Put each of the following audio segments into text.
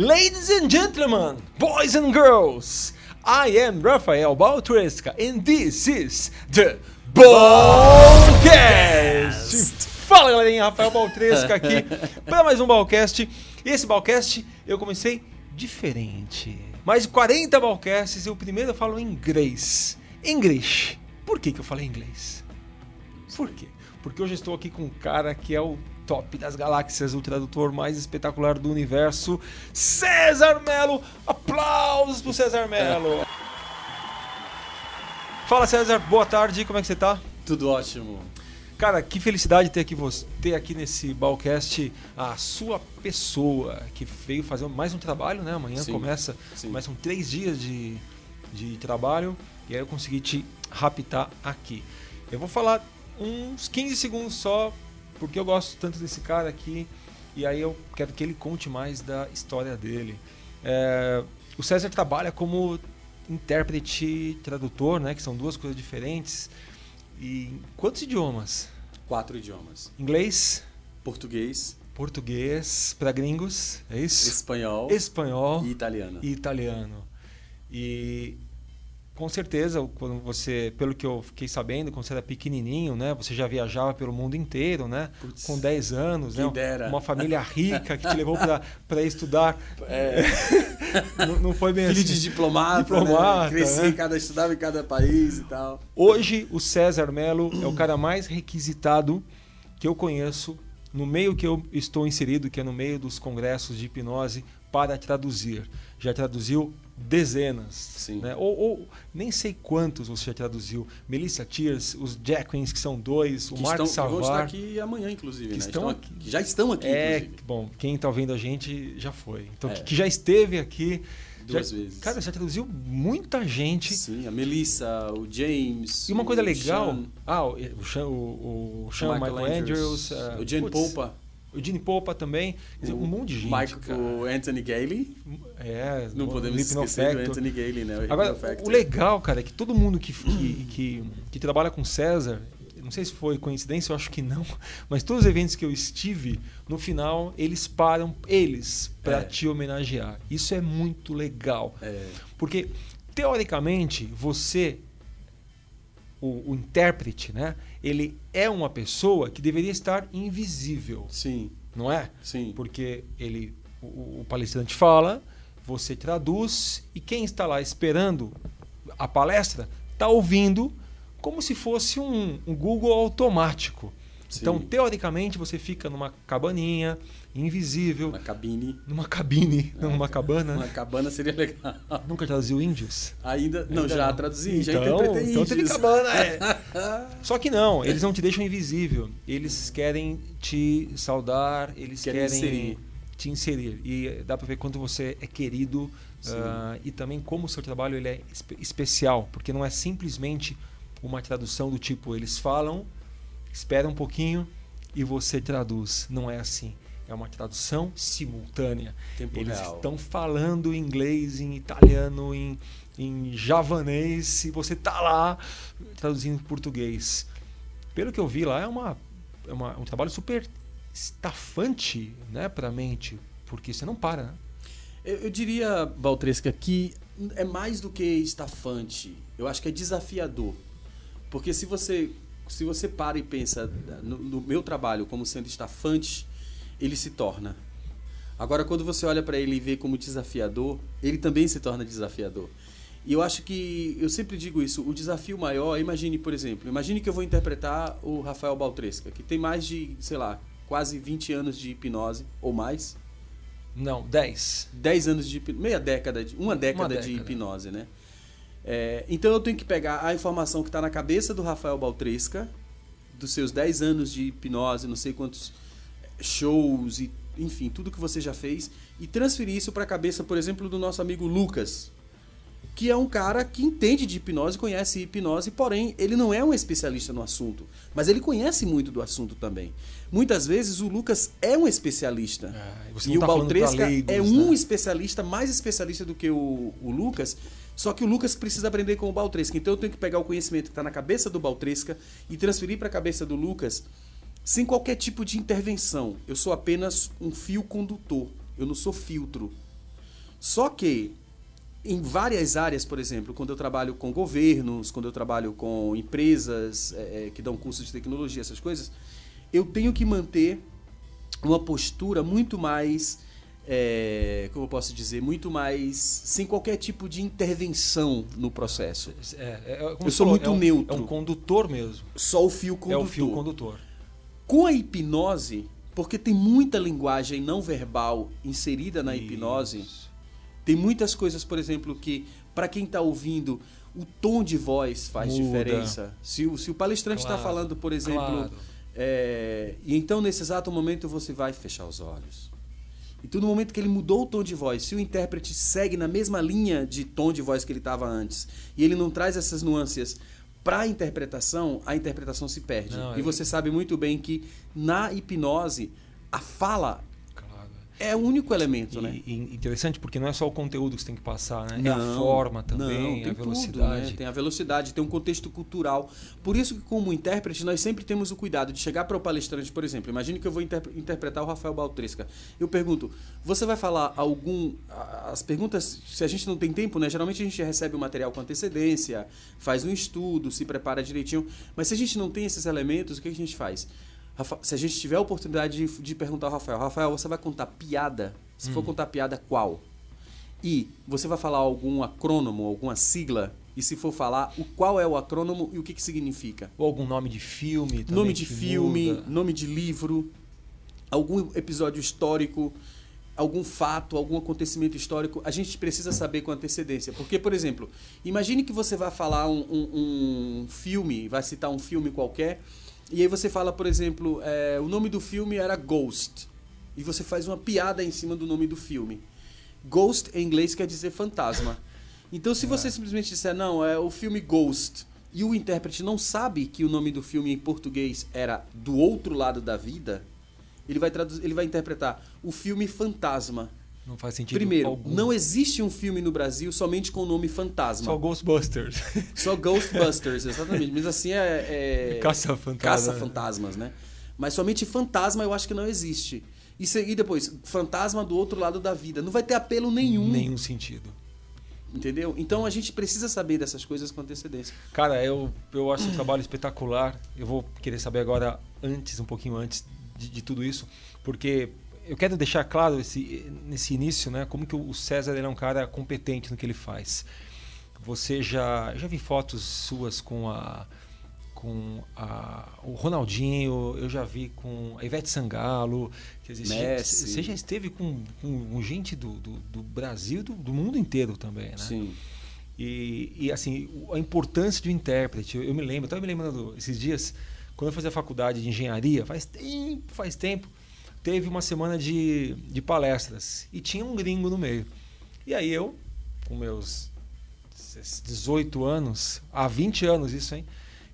Ladies and gentlemen, boys and girls, I am Rafael Baltresca and this is the Ballcast! Fala galerinha, Rafael Baltresca aqui para mais um Ballcast. E esse Ballcast eu comecei diferente. Mais de 40 Ballcasts e o primeiro eu falo em inglês. English. Por que, que eu falei inglês? Por quê? Porque hoje eu estou aqui com um cara que é o top das galáxias, o tradutor mais espetacular do universo, César Melo. Aplausos pro César Melo. Fala César, boa tarde, como é que você tá? Tudo ótimo. Cara, que felicidade ter aqui você, ter aqui nesse Balcast a sua pessoa que veio fazer mais um trabalho, né? Amanhã Sim, começa, sim. começam três dias de, de trabalho e aí eu consegui te raptar aqui. Eu vou falar uns 15 segundos só, porque eu gosto tanto desse cara aqui e aí eu quero que ele conte mais da história dele. É, o César trabalha como intérprete tradutor, né? Que são duas coisas diferentes. E quantos idiomas? Quatro idiomas: Inglês, português, português para gringos, é isso? espanhol Espanhol e italiano. e italiano. E com certeza, quando você, pelo que eu fiquei sabendo, quando você era pequenininho, né, você já viajava pelo mundo inteiro, né? Com 10 anos, né? dera. Uma família rica que te levou para estudar. É, Não, não foi bem filho assim. de diplomata, Diplomata, né? cresci né? cada estudava em cada país e tal. Hoje, o César Melo é o cara mais requisitado que eu conheço no meio que eu estou inserido, que é no meio dos congressos de hipnose, para traduzir. Já traduziu dezenas. Sim. Né? Ou, ou nem sei quantos você já traduziu. Melissa Tears, os Jacquins, que são dois, o Que Mark estão, que vão estar aqui amanhã, inclusive. Que né? estão aqui. já estão aqui, É, inclusive. bom, quem está ouvindo a gente já foi. Então, É. que, que já esteve aqui. Duas já- vezes. Cara, já traduziu muita gente. Sim, a Melissa, o James. E uma coisa o legal. Sean, Ah, o, o, o, o Sean Michael, Andrews. eh, o Jane putz, Poupa, O Gene Popa também. Dizer, um monte de gente. Michael, cara. o Anthony Gailey. É, Não podemos esquecer do. Anthony Gailey, né? O Agora, o legal, cara, é que todo mundo que, que, que, que trabalha com César, não sei se foi coincidência, eu acho que não, mas todos os eventos que eu estive, no final, eles param, eles, para É. te homenagear. Isso é muito legal. É, Porque, teoricamente, você, o, o intérprete, né? Ele é uma pessoa que deveria estar invisível, sim, não é? sim. Porque ele, o, o palestrante fala, você traduz e quem está lá esperando a palestra está ouvindo como se fosse um, um Google automático. Sim. Então, teoricamente, você fica numa cabaninha, invisível, Uma cabine. numa cabine, não numa cabana. Uma cabana seria legal. Nunca traduziu índios? Ainda. Não, Ainda já não. traduzi, já Então- interpretei então teve índios. cabana, é. Só que não, eles não te deixam invisível. Eles querem te saudar, eles Querem querem, inserir. te inserir. E dá pra ver quanto você é querido ah, e também como o seu trabalho ele é espe- especial, porque não é simplesmente uma tradução do tipo eles falam, espera um pouquinho e você traduz. Não é assim. É uma tradução simultânea. Tempo Eles real. estão falando em inglês, em italiano, em, em javanês, e você tá lá traduzindo em português. Pelo que eu vi lá, é, uma, é uma- um trabalho super estafante né, para a mente, porque você não para. Né? Eu, eu diria, Baltresca, que é mais do que estafante. Eu acho que é desafiador. Porque se você, se você para e pensa no, no meu trabalho como sendo estafante, ele se torna. Agora, quando você olha para ele e vê como desafiador, ele também se torna desafiador. E eu acho que, eu sempre digo isso, o desafio maior, imagine, por exemplo, imagine que eu vou interpretar o Rafael Baltresca, que tem mais de, sei lá, quase 20 anos de hipnose, ou mais, Não, 10. 10 anos de hipnose, meia década, de, uma década de década. hipnose, né? É, então eu tenho que pegar a informação que está na cabeça do Rafael Baltresca, dos seus 10 anos de hipnose, não sei quantos shows e enfim, tudo que você já fez, e transferir isso para a cabeça, por exemplo, do nosso amigo Lucas, que é um cara que entende de hipnose, conhece hipnose, porém ele não é um especialista no assunto, mas ele conhece muito do assunto também. Muitas vezes o Lucas é um especialista. Ah, e e o tá pra Baltresca leigos, é um né? especialista, mais especialista do que o, o Lucas, só que o Lucas precisa aprender com o Baltresca. Então eu tenho que pegar o conhecimento que está na cabeça do Baltresca e transferir para a cabeça do Lucas sem qualquer tipo de intervenção. Eu sou apenas um fio condutor. Eu não sou filtro. Só que em várias áreas, por exemplo, quando eu trabalho com governos, quando eu trabalho com empresas é, que dão cursos de tecnologia, essas coisas, eu tenho que manter uma postura muito mais, é, como eu posso dizer, muito mais sem qualquer tipo de intervenção no processo. É, é, é eu sou falou, muito é um, neutro. É um condutor mesmo. Só o fio condutor. É o fio condutor. Com a hipnose, porque tem muita linguagem não verbal inserida na Isso. hipnose tem muitas coisas, por exemplo, que para quem está ouvindo, o tom de voz faz Muda. diferença. Se o, se o palestrante está claro, falando, por exemplo, claro. é, e então nesse exato momento você vai fechar os olhos. E tudo no momento que ele mudou o tom de voz, se o intérprete segue na mesma linha de tom de voz que ele estava antes, e ele não traz essas nuances para a interpretação, a interpretação se perde. Não, e é... você sabe muito bem que na hipnose a fala é o único elemento, e, né? E interessante porque não é só o conteúdo que você tem que passar, né? Não, é a forma também, não, a velocidade. Tudo, né? Tem a velocidade, tem um contexto cultural. Por isso que como intérprete nós sempre temos o cuidado de chegar para o palestrante, por exemplo, imagine que eu vou inter interpretar o Rafael Baltresca. Eu pergunto, você vai falar algum as perguntas, se a gente não tem tempo, né? Geralmente a gente recebe o material com antecedência, faz um estudo, se prepara direitinho, mas se a gente não tem esses elementos, o que a gente faz? Se a gente tiver a oportunidade de, de, perguntar ao Rafael, Rafael, você vai contar piada? Se hum. for contar piada, qual? E você vai falar algum acrônomo, alguma sigla? E se for falar, o qual é o acrônomo e o que, que significa? Ou algum nome de filme Nome de filme, muda. nome de livro, algum episódio histórico, algum fato, algum acontecimento histórico, a gente precisa saber com antecedência. Porque, por exemplo, imagine que você vai falar um, um, um filme, vai citar um filme qualquer e aí você fala, por exemplo, é, o nome do filme era Ghost. E você faz uma piada em cima do nome do filme. Ghost em inglês quer dizer fantasma. Então se você é. simplesmente disser, não, é o filme Ghost, e o intérprete não sabe que o nome do filme em português era Do Outro Lado da Vida, ele vai, traduzir, ele vai interpretar o filme Fantasma. Não faz sentido. Primeiro, algum. não existe um filme no Brasil somente com o nome fantasma. Só Ghostbusters. Só Ghostbusters, exatamente. Mas assim é. é... Caça-fantasmas. Caça-fantasmas, né? Mas somente fantasma eu acho que não existe. E, e depois, fantasma do outro lado da vida. Não vai ter apelo nenhum. Nenhum sentido. Entendeu? Então a gente precisa saber dessas coisas com antecedência. Cara, eu, eu acho um trabalho espetacular. Eu vou querer saber agora, antes, um pouquinho antes de, de tudo isso, porque eu quero deixar claro esse, nesse início, né, como que o César é um cara competente no que ele faz. Você já já vi fotos suas com a com a, o Ronaldinho, eu já vi com a Ivete Sangalo, quer dizer, Messi. você já esteve com, com gente do, do, do Brasil, do, do, mundo inteiro também, né? Sim. E, e assim, a importância um intérprete, eu, eu me lembro, estava me lembrando esses dias, quando eu fazia faculdade de engenharia, faz tempo, faz tempo, teve uma semana de, de palestras e tinha um gringo no meio. E aí eu, com meus 18 anos, há 20 anos isso, hein?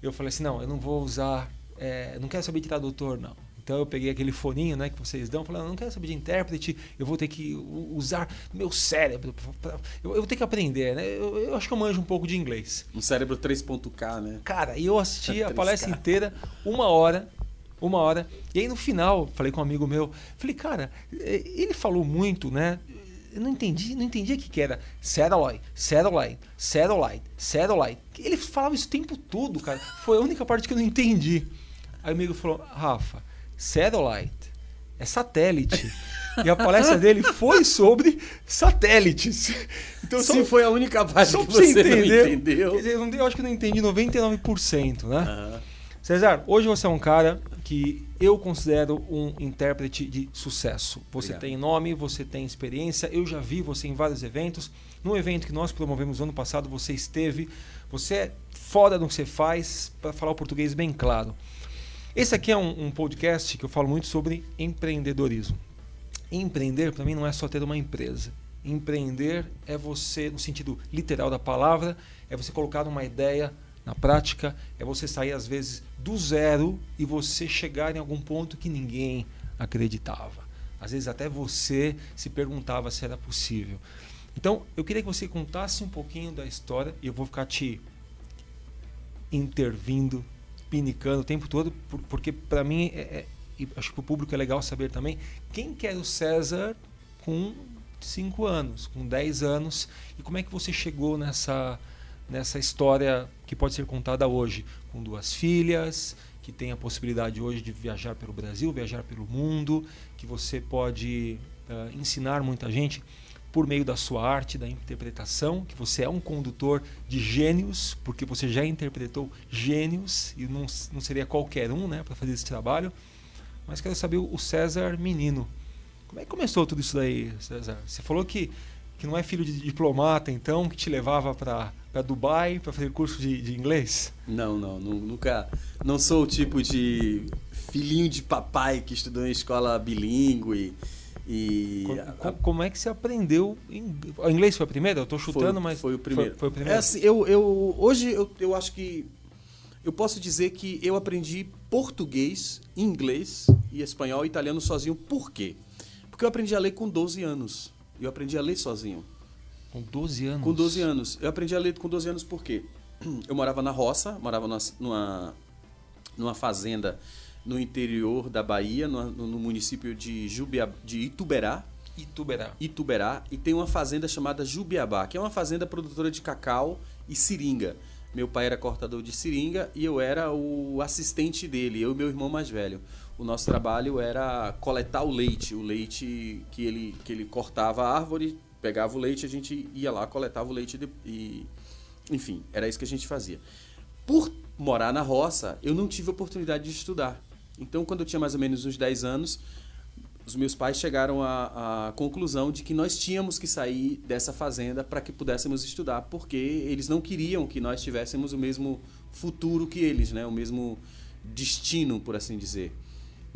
Eu falei assim, não, eu não vou usar, é, não quero saber de tradutor, não. Então eu peguei aquele foninho né, que vocês dão, falei, não quero saber de intérprete, eu vou ter que usar meu cérebro, eu, eu vou ter que aprender, né? Eu, eu, acho que eu manjo um pouco de inglês. Um cérebro 3.k, né? Cara, e eu assisti a palestra inteira, uma hora, uma hora. E aí no final, falei com um amigo meu, falei, cara, ele falou muito, né? Eu não entendi, não entendi o que, que era. Satellite, satellite, satellite, satellite. Ele falava isso o tempo todo, cara. Foi a única parte que eu não entendi. Aí o amigo falou, Rafa, satellite é satélite. E a palestra dele foi sobre satélites. Então, só, foi a única parte que você, você entender, não entendeu. Eu, eu, acho que eu não entendi 99%, né? Uhum. César, hoje você é um cara que eu considero um intérprete de sucesso. Você Obrigado. tem nome, você tem experiência. Eu já vi você em vários eventos. No evento que nós promovemos no ano passado, você esteve. Você é foda no que você faz, para falar o português bem claro. Esse aqui é um, um podcast que eu falo muito sobre empreendedorismo. Empreender, para mim, não é só ter uma empresa. Empreender é você, no sentido literal da palavra, é você colocar uma ideia na prática, é você sair às vezes do zero e você chegar em algum ponto que ninguém acreditava. Às vezes até você se perguntava se era possível. Então, eu queria que você contasse um pouquinho da história e eu vou ficar te intervindo, pinicando o tempo todo, porque para mim, é, é, acho que o público é legal saber também, quem que era o César com cinco anos, com 10 anos. E como é que você chegou nessa, nessa história que pode ser contada hoje? Com duas filhas, que tem a possibilidade hoje de viajar pelo Brasil, viajar pelo mundo, que você pode uh, ensinar muita gente por meio da sua arte, da interpretação, que você é um condutor de gênios, porque você já interpretou gênios e não, não seria qualquer um né, para fazer esse trabalho. Mas quero saber o César Menino. Como é que começou tudo isso daí, César? Você falou que, que não é filho de diplomata, então, que te levava para Dubai para fazer curso de, de inglês? Não, não, nunca. Não sou o tipo de filhinho de papai que estudou em escola bilíngue. E como, como, é que você aprendeu o inglês foi a primeira? Eu estou chutando, foi, mas foi o primeiro. Foi, foi o primeiro. É assim, eu, eu hoje eu, eu acho que eu posso dizer que eu aprendi português, inglês e espanhol e italiano sozinho. Por quê? Porque eu aprendi a ler com 12 anos. Eu aprendi a ler sozinho. Com 12 anos? Com 12 anos. Eu aprendi a ler com 12 anos por quê? Eu morava na roça, morava numa, numa fazenda no interior da Bahia, no, no município de, Jubia, de Ituberá. Ituberá. Ituberá. E tem uma fazenda chamada Jubiabá, que é uma fazenda produtora de cacau e seringa. Meu pai era cortador de seringa e eu era o assistente dele, eu e meu irmão mais velho. O nosso trabalho era coletar o leite, o leite que ele, que ele cortava a árvore, pegava o leite, a gente ia lá, coletava o leite de, e. Enfim, era isso que a gente fazia. Por morar na roça, eu não tive oportunidade de estudar. Então, quando eu tinha mais ou menos uns 10 anos, os meus pais chegaram à, à, conclusão de que nós tínhamos que sair dessa fazenda para que pudéssemos estudar, porque eles não queriam que nós tivéssemos o mesmo futuro que eles, né? o mesmo destino, por assim dizer.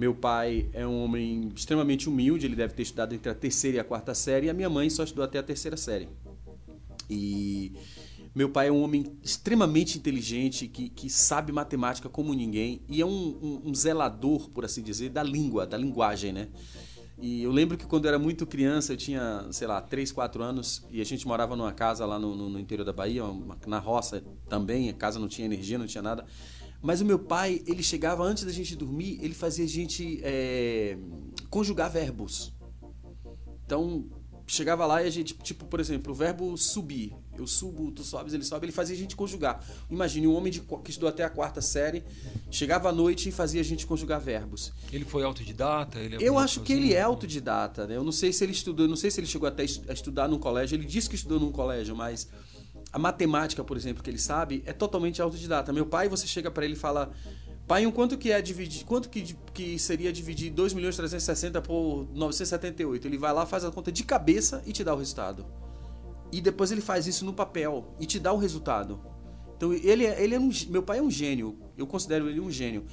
Meu pai é um homem extremamente humilde, ele deve ter estudado entre a terceira e a quarta série, e a minha mãe só estudou até a terceira série. E meu pai é um homem extremamente inteligente, que, que sabe matemática como ninguém, e é um, um, um zelador, por assim dizer, da língua, da linguagem, né? E eu lembro que quando eu era muito criança, eu tinha, sei lá, 3, 4 anos, e a gente morava numa casa lá no, no, no interior da Bahia, uma, na roça também, a casa não tinha energia, não tinha nada. Mas o meu pai, ele chegava antes da gente dormir, ele fazia a gente é, conjugar verbos. Então, chegava lá e a gente, tipo, por exemplo, o verbo subir. Eu subo, tu sobes, ele sobe, ele fazia a gente conjugar. Imagine um homem de, que estudou até a quarta série, chegava à noite e fazia a gente conjugar verbos. Ele foi autodidata? Ele eu acho que ele é autodidata, né? Eu não sei se ele estudou, não sei se ele chegou até a estudar num colégio. Ele disse que estudou num colégio, mas a matemática, por exemplo, que ele sabe, é totalmente autodidata. Meu pai, você chega para ele e fala: Pai, um quanto que é dividir, quanto que, que seria dividir 2 milhões 360 por 978? Ele vai lá, faz a conta de cabeça e te dá o resultado. E depois ele faz isso no papel e te dá o resultado. Então ele, é, ele é um, meu pai é um gênio. Eu considero ele um gênio.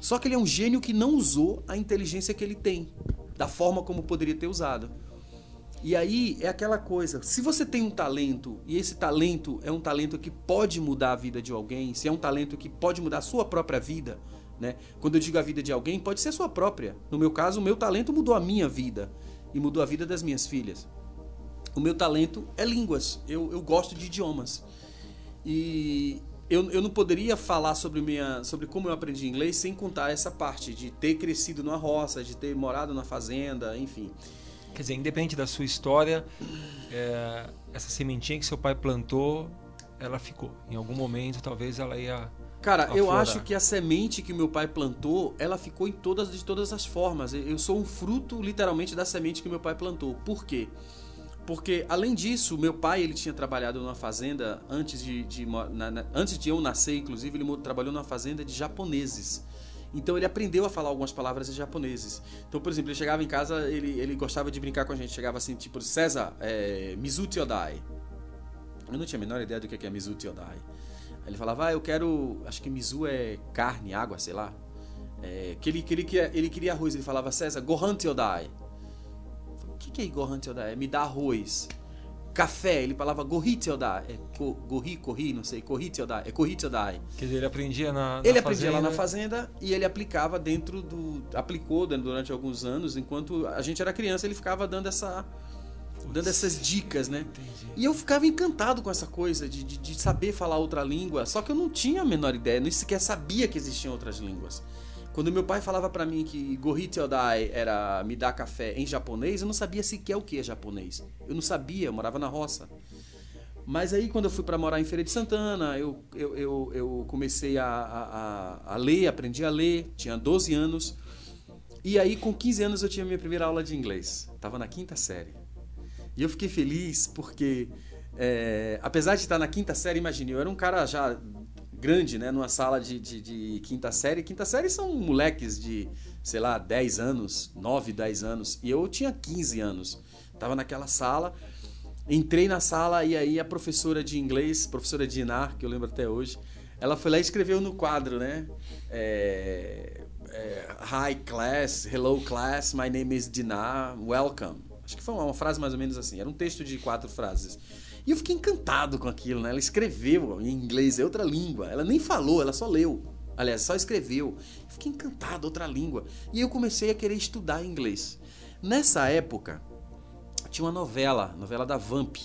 Só que ele é um gênio que não usou a inteligência que ele tem, da forma como poderia ter usado. E aí é aquela coisa, se você tem um talento e esse talento é um talento que pode mudar a vida de alguém, se é um talento que pode mudar a sua própria vida, né? Quando eu digo a vida de alguém, pode ser a sua própria. No meu caso, o meu talento mudou a minha vida e mudou a vida das minhas filhas. O meu talento é línguas. Eu, eu gosto de idiomas. E eu, eu não poderia falar sobre, minha, sobre como eu aprendi inglês sem contar essa parte de ter crescido numa roça, de ter morado na fazenda, enfim. Quer dizer, independente da sua história, é, essa sementinha que seu pai plantou, ela ficou. Em algum momento, talvez ela ia. Cara, aflorar. eu acho que a semente que meu pai plantou, ela ficou em todas, de todas as formas. Eu sou um fruto, literalmente, da semente que meu pai plantou. Por quê? Porque, além disso, meu pai ele tinha trabalhado numa fazenda antes de, de na, na, antes de eu nascer, inclusive, ele trabalhou numa fazenda de japoneses. Então ele aprendeu a falar algumas palavras em japoneses. Então, por exemplo, ele chegava em casa, ele, ele gostava de brincar com a gente. Chegava assim, tipo, César, é, Mizuti Odai. Eu não tinha a menor ideia do que é Mizuti Odai. Aí ele falava, ah, eu quero. Acho que Mizu é carne, água, sei lá. É, que ele, que ele, queria, ele queria arroz. Ele falava, César, Gohan Teodai. O que, que é Gohan Teodai? Me dá arroz café, ele falava gorritildai, é gorri, corri, não sei, gorritildai, é gorritildai. Quer dizer, ele aprendia na, na Ele aprendia lá na fazenda e ele aplicava dentro do aplicou durante alguns anos, enquanto a gente era criança, ele ficava dando essa dando essas dicas, né? Entendi. E eu ficava encantado com essa coisa de, de, de, saber falar outra língua, só que eu não tinha a menor ideia, nem sequer sabia que existiam outras línguas. Quando meu pai falava para mim que Gohiteodai era me dar café em japonês, eu não sabia sequer o que é japonês. Eu não sabia, eu morava na roça. Mas aí, quando eu fui para morar em Feira de Santana, eu, eu, eu, eu comecei a, a, a, ler, aprendi a ler, tinha 12 anos. E aí, com 15 anos, eu tinha minha primeira aula de inglês. Estava na quinta série. E eu fiquei feliz porque, é, apesar de estar na quinta série, imagine, eu era um cara já grande, né? Numa sala de, de, de quinta série. Quinta série são moleques de, sei lá, 10 anos, 9, 10 anos. E eu tinha 15 anos. Tava naquela sala Entrei na sala e aí a professora de inglês, professora Dinar, que eu lembro até hoje, ela foi lá e escreveu no quadro, né? É, é, Hi class, hello class, my name is Dinar, welcome. Acho que foi uma frase mais ou menos assim. Era um texto de quatro frases. E eu fiquei encantado com aquilo, né? Ela escreveu em inglês, é outra língua. Ela nem falou, ela só leu. Aliás, só escreveu. Eu fiquei encantado, outra língua. E eu comecei a querer estudar inglês. Nessa época, tinha uma novela, novela da Vamp,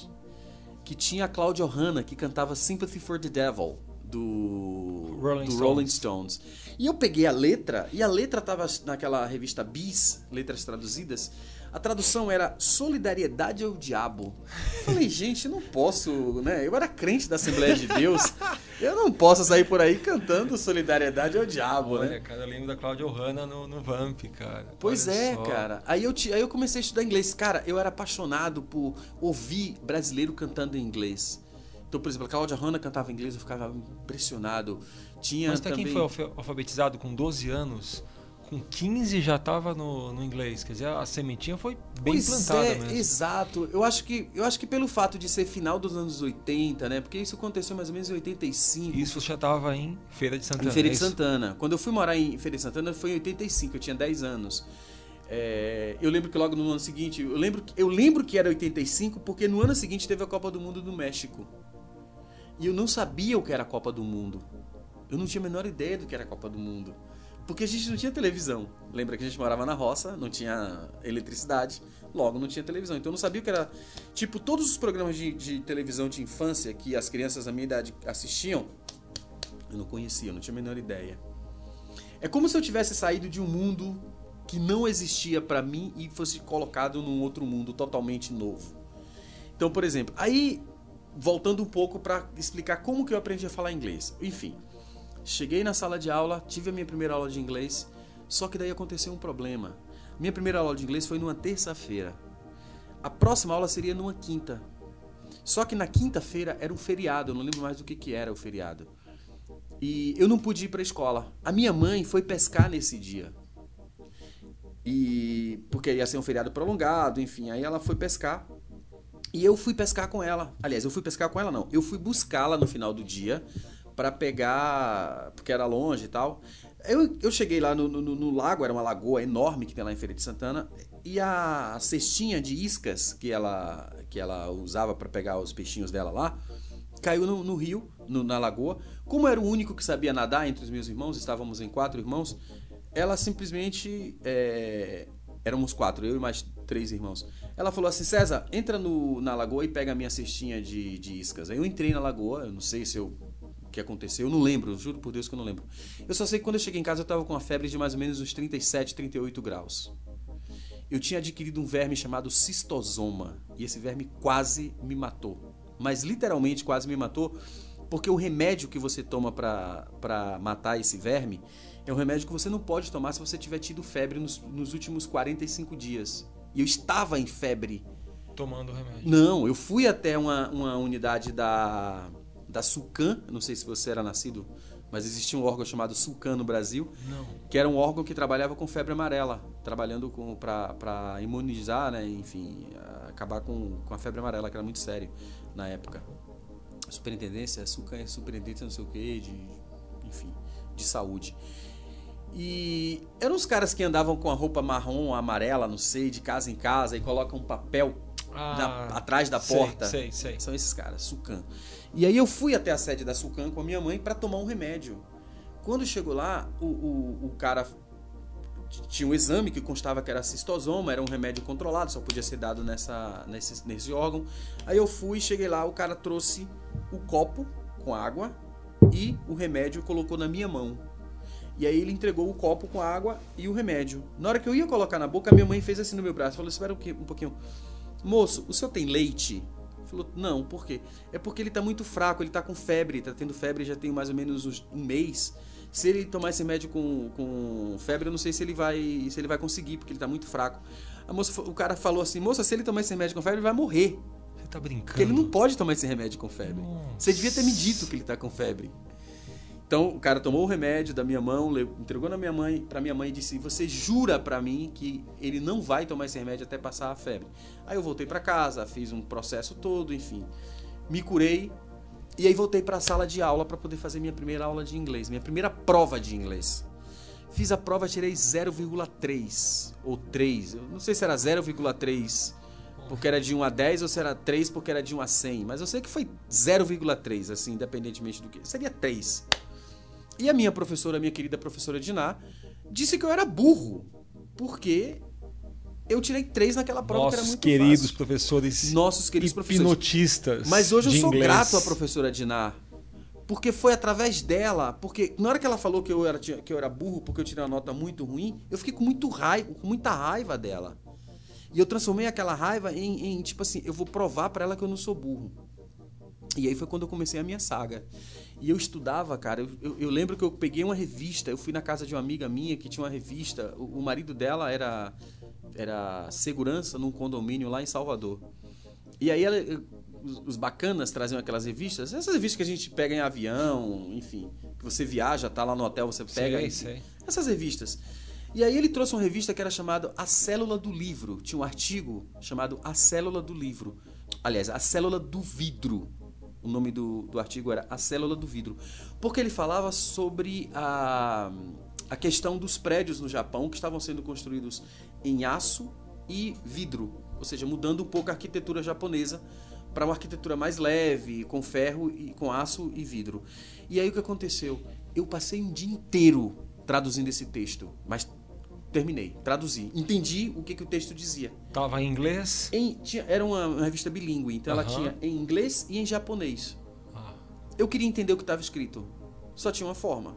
que tinha a Claudia Hanna, que cantava Sympathy for the Devil, do Rolling, do Stones. Rolling Stones. E eu peguei a letra, e a letra estava naquela revista Bis, Letras Traduzidas, a tradução era Solidariedade ao Diabo. Eu falei, gente, não posso, né? Eu era crente da Assembleia de Deus. Eu não posso sair por aí cantando Solidariedade ao Diabo, Olha, né? cara, eu lembro da Cláudia Ohana no, no Vamp, cara. Pois Olha é, só. cara. Aí eu, aí eu comecei a estudar inglês. Cara, eu era apaixonado por ouvir brasileiro cantando em inglês. Então, por exemplo, a Cláudia Hanna cantava em inglês, eu ficava impressionado. Tinha Mas até também... quem foi alfabetizado com 12 anos com 15 já estava no, no, inglês. Quer dizer, a sementinha foi bem pois plantada é, mesmo. Exato. Eu acho, que, eu acho que pelo fato de ser final dos anos 80, né? Porque isso aconteceu mais ou menos em 85. Isso já estava em Feira de Santana. Em Feira é de Santana. Quando eu fui morar em Feira de Santana foi em 85, eu tinha 10 anos. É, eu lembro que logo no ano seguinte, eu lembro, eu lembro que era 85 porque no ano seguinte teve a Copa do Mundo do México. E eu não sabia o que era a Copa do Mundo. Eu não tinha a menor ideia do que era a Copa do Mundo. Porque a gente não tinha televisão. Lembra que a gente morava na roça, não tinha eletricidade, logo não tinha televisão. Então eu não sabia o que era. Tipo, todos os programas de, de televisão de infância que as crianças da minha idade assistiam, eu não conhecia, eu não tinha a menor ideia. É como se eu tivesse saído de um mundo que não existia para mim e fosse colocado num outro mundo totalmente novo. Então, por exemplo, aí voltando um pouco para explicar como que eu aprendi a falar inglês. Enfim, Cheguei na sala de aula, tive a minha primeira aula de inglês, só que daí aconteceu um problema. Minha primeira aula de inglês foi numa terça-feira. A próxima aula seria numa quinta. Só que na quinta-feira era um feriado, eu não lembro mais do que, que era o feriado. E eu não pude ir para a escola. A minha mãe foi pescar nesse dia. E porque ia ser um feriado prolongado, enfim, aí ela foi pescar. E eu fui pescar com ela. Aliás, eu fui pescar com ela não. Eu fui buscá-la no final do dia para pegar, porque era longe e tal. Eu, eu cheguei lá no, no, no, lago, era uma lagoa enorme que tem lá em Feira de Santana, e a cestinha de iscas que ela, que ela usava para pegar os peixinhos dela lá, caiu no, no rio, na lagoa. Como era o único que sabia nadar entre os meus irmãos, estávamos em quatro irmãos, ela simplesmente. É, éramos quatro, eu e mais três irmãos. Ela falou assim: César, entra no, na lagoa e pega a minha cestinha de, de iscas. Aí eu entrei na lagoa, eu não sei se eu que aconteceu. Eu não lembro, juro por Deus que eu não lembro. Eu só sei que quando eu cheguei em casa eu estava com uma febre de mais ou menos uns 37, 38 graus. Eu tinha adquirido um verme chamado cistosoma e esse verme quase me matou. Mas literalmente quase me matou, porque o remédio que você toma para matar esse verme é um remédio que você não pode tomar se você tiver tido febre nos, nos últimos 45 dias. E eu estava em febre. Tomando o remédio? Não, eu fui até uma, uma unidade da da Sulcan, não sei se você era nascido, mas existia um órgão chamado Sulcan no Brasil, não. que era um órgão que trabalhava com febre amarela, trabalhando para imunizar, né, enfim, acabar com, com a febre amarela, que era muito sério na época. Superintendência, Sulcan é superintendência não sei o que, de, enfim, de saúde. E eram os caras que andavam com a roupa marrom, amarela, não sei, de casa em casa e colocam um papel ah, na, atrás da porta. Sei, sei, sei. São esses caras, Sulcan. E aí eu fui até a sede da Sulcan com a minha mãe para tomar um remédio. Quando chegou lá, o, o, o, cara tinha um exame que constava que era cistosoma, era um remédio controlado, só podia ser dado nessa, nesse, nesse órgão. Aí eu fui, cheguei lá, o cara trouxe o copo com água e o remédio colocou na minha mão. E aí ele entregou o copo com água e o remédio. Na hora que eu ia colocar na boca, minha mãe fez assim no meu braço. Falou, espera um pouquinho. Moço, o senhor tem leite? Falou, não, por quê? É porque ele tá muito fraco, ele tá com febre, tá tendo febre já tem mais ou menos um mês. Se ele tomar esse remédio com, com febre, eu não sei se ele vai se ele vai conseguir, porque ele tá muito fraco. A moça, o cara falou assim, moça, se ele tomar esse remédio com febre, ele vai morrer. Você tá brincando? Porque ele não pode tomar esse remédio com febre. Nossa. Você devia ter me dito que ele tá com febre. Então o cara tomou o remédio da minha mão, entregou na minha mãe, para minha mãe e disse: "Você jura para mim que ele não vai tomar esse remédio até passar a febre?". Aí eu voltei para casa, fiz um processo todo, enfim. Me curei e aí voltei para a sala de aula para poder fazer minha primeira aula de inglês, minha primeira prova de inglês. Fiz a prova, tirei 0,3 ou 3. Eu não sei se era 0,3 porque era de 1 a 10 ou se era 3 porque era de 1 a 100. Mas eu sei que foi 0,3, assim, independentemente do que. Seria 3. E a minha professora, a minha querida professora Diná, disse que eu era burro. Porque eu tirei 3 naquela prova que era Nossos muito queridos fácil. professores Nossos queridos professores. hipnotistas Mas hoje eu sou inglês. grato à professora Diná. Porque foi através dela. Porque na hora que ela falou que eu era, que eu era burro porque eu tirei uma nota muito ruim, eu fiquei com, muito raiva, com muita raiva dela. E eu transformei aquela raiva em, em, tipo assim, eu vou provar pra ela que eu não sou burro. E aí foi quando eu comecei a minha saga. E eu estudava, cara. Eu, eu- eu lembro que eu peguei uma revista. Eu fui na casa de uma amiga minha que tinha uma revista. O, o marido dela era, era segurança num condomínio lá em Salvador. E aí ela, os, os bacanas traziam aquelas revistas. Essas revistas que a gente pega em avião, enfim. Que você viaja, tá lá no hotel, você pega. Sei, sei. Essas revistas. E aí ele trouxe uma revista que era chamada A Célula do Livro. Tinha um artigo chamado A Célula do Livro. Aliás, A Célula do Vidro. O nome do, do artigo era A Célula do Vidro. Porque ele falava sobre a, a questão dos prédios no Japão que estavam sendo construídos em aço e vidro. Ou seja, mudando um pouco a arquitetura japonesa para uma arquitetura mais leve, com ferro e com aço e vidro. E aí o que aconteceu? Eu passei um dia inteiro traduzindo esse texto, mas terminei, traduzi, entendi o que, que o texto dizia. Tava em inglês. Em- tinha- era uma, uma revista bilíngue, então ela tinha em inglês e em japonês. Ah, Eu queria entender o que estava escrito, só tinha uma forma.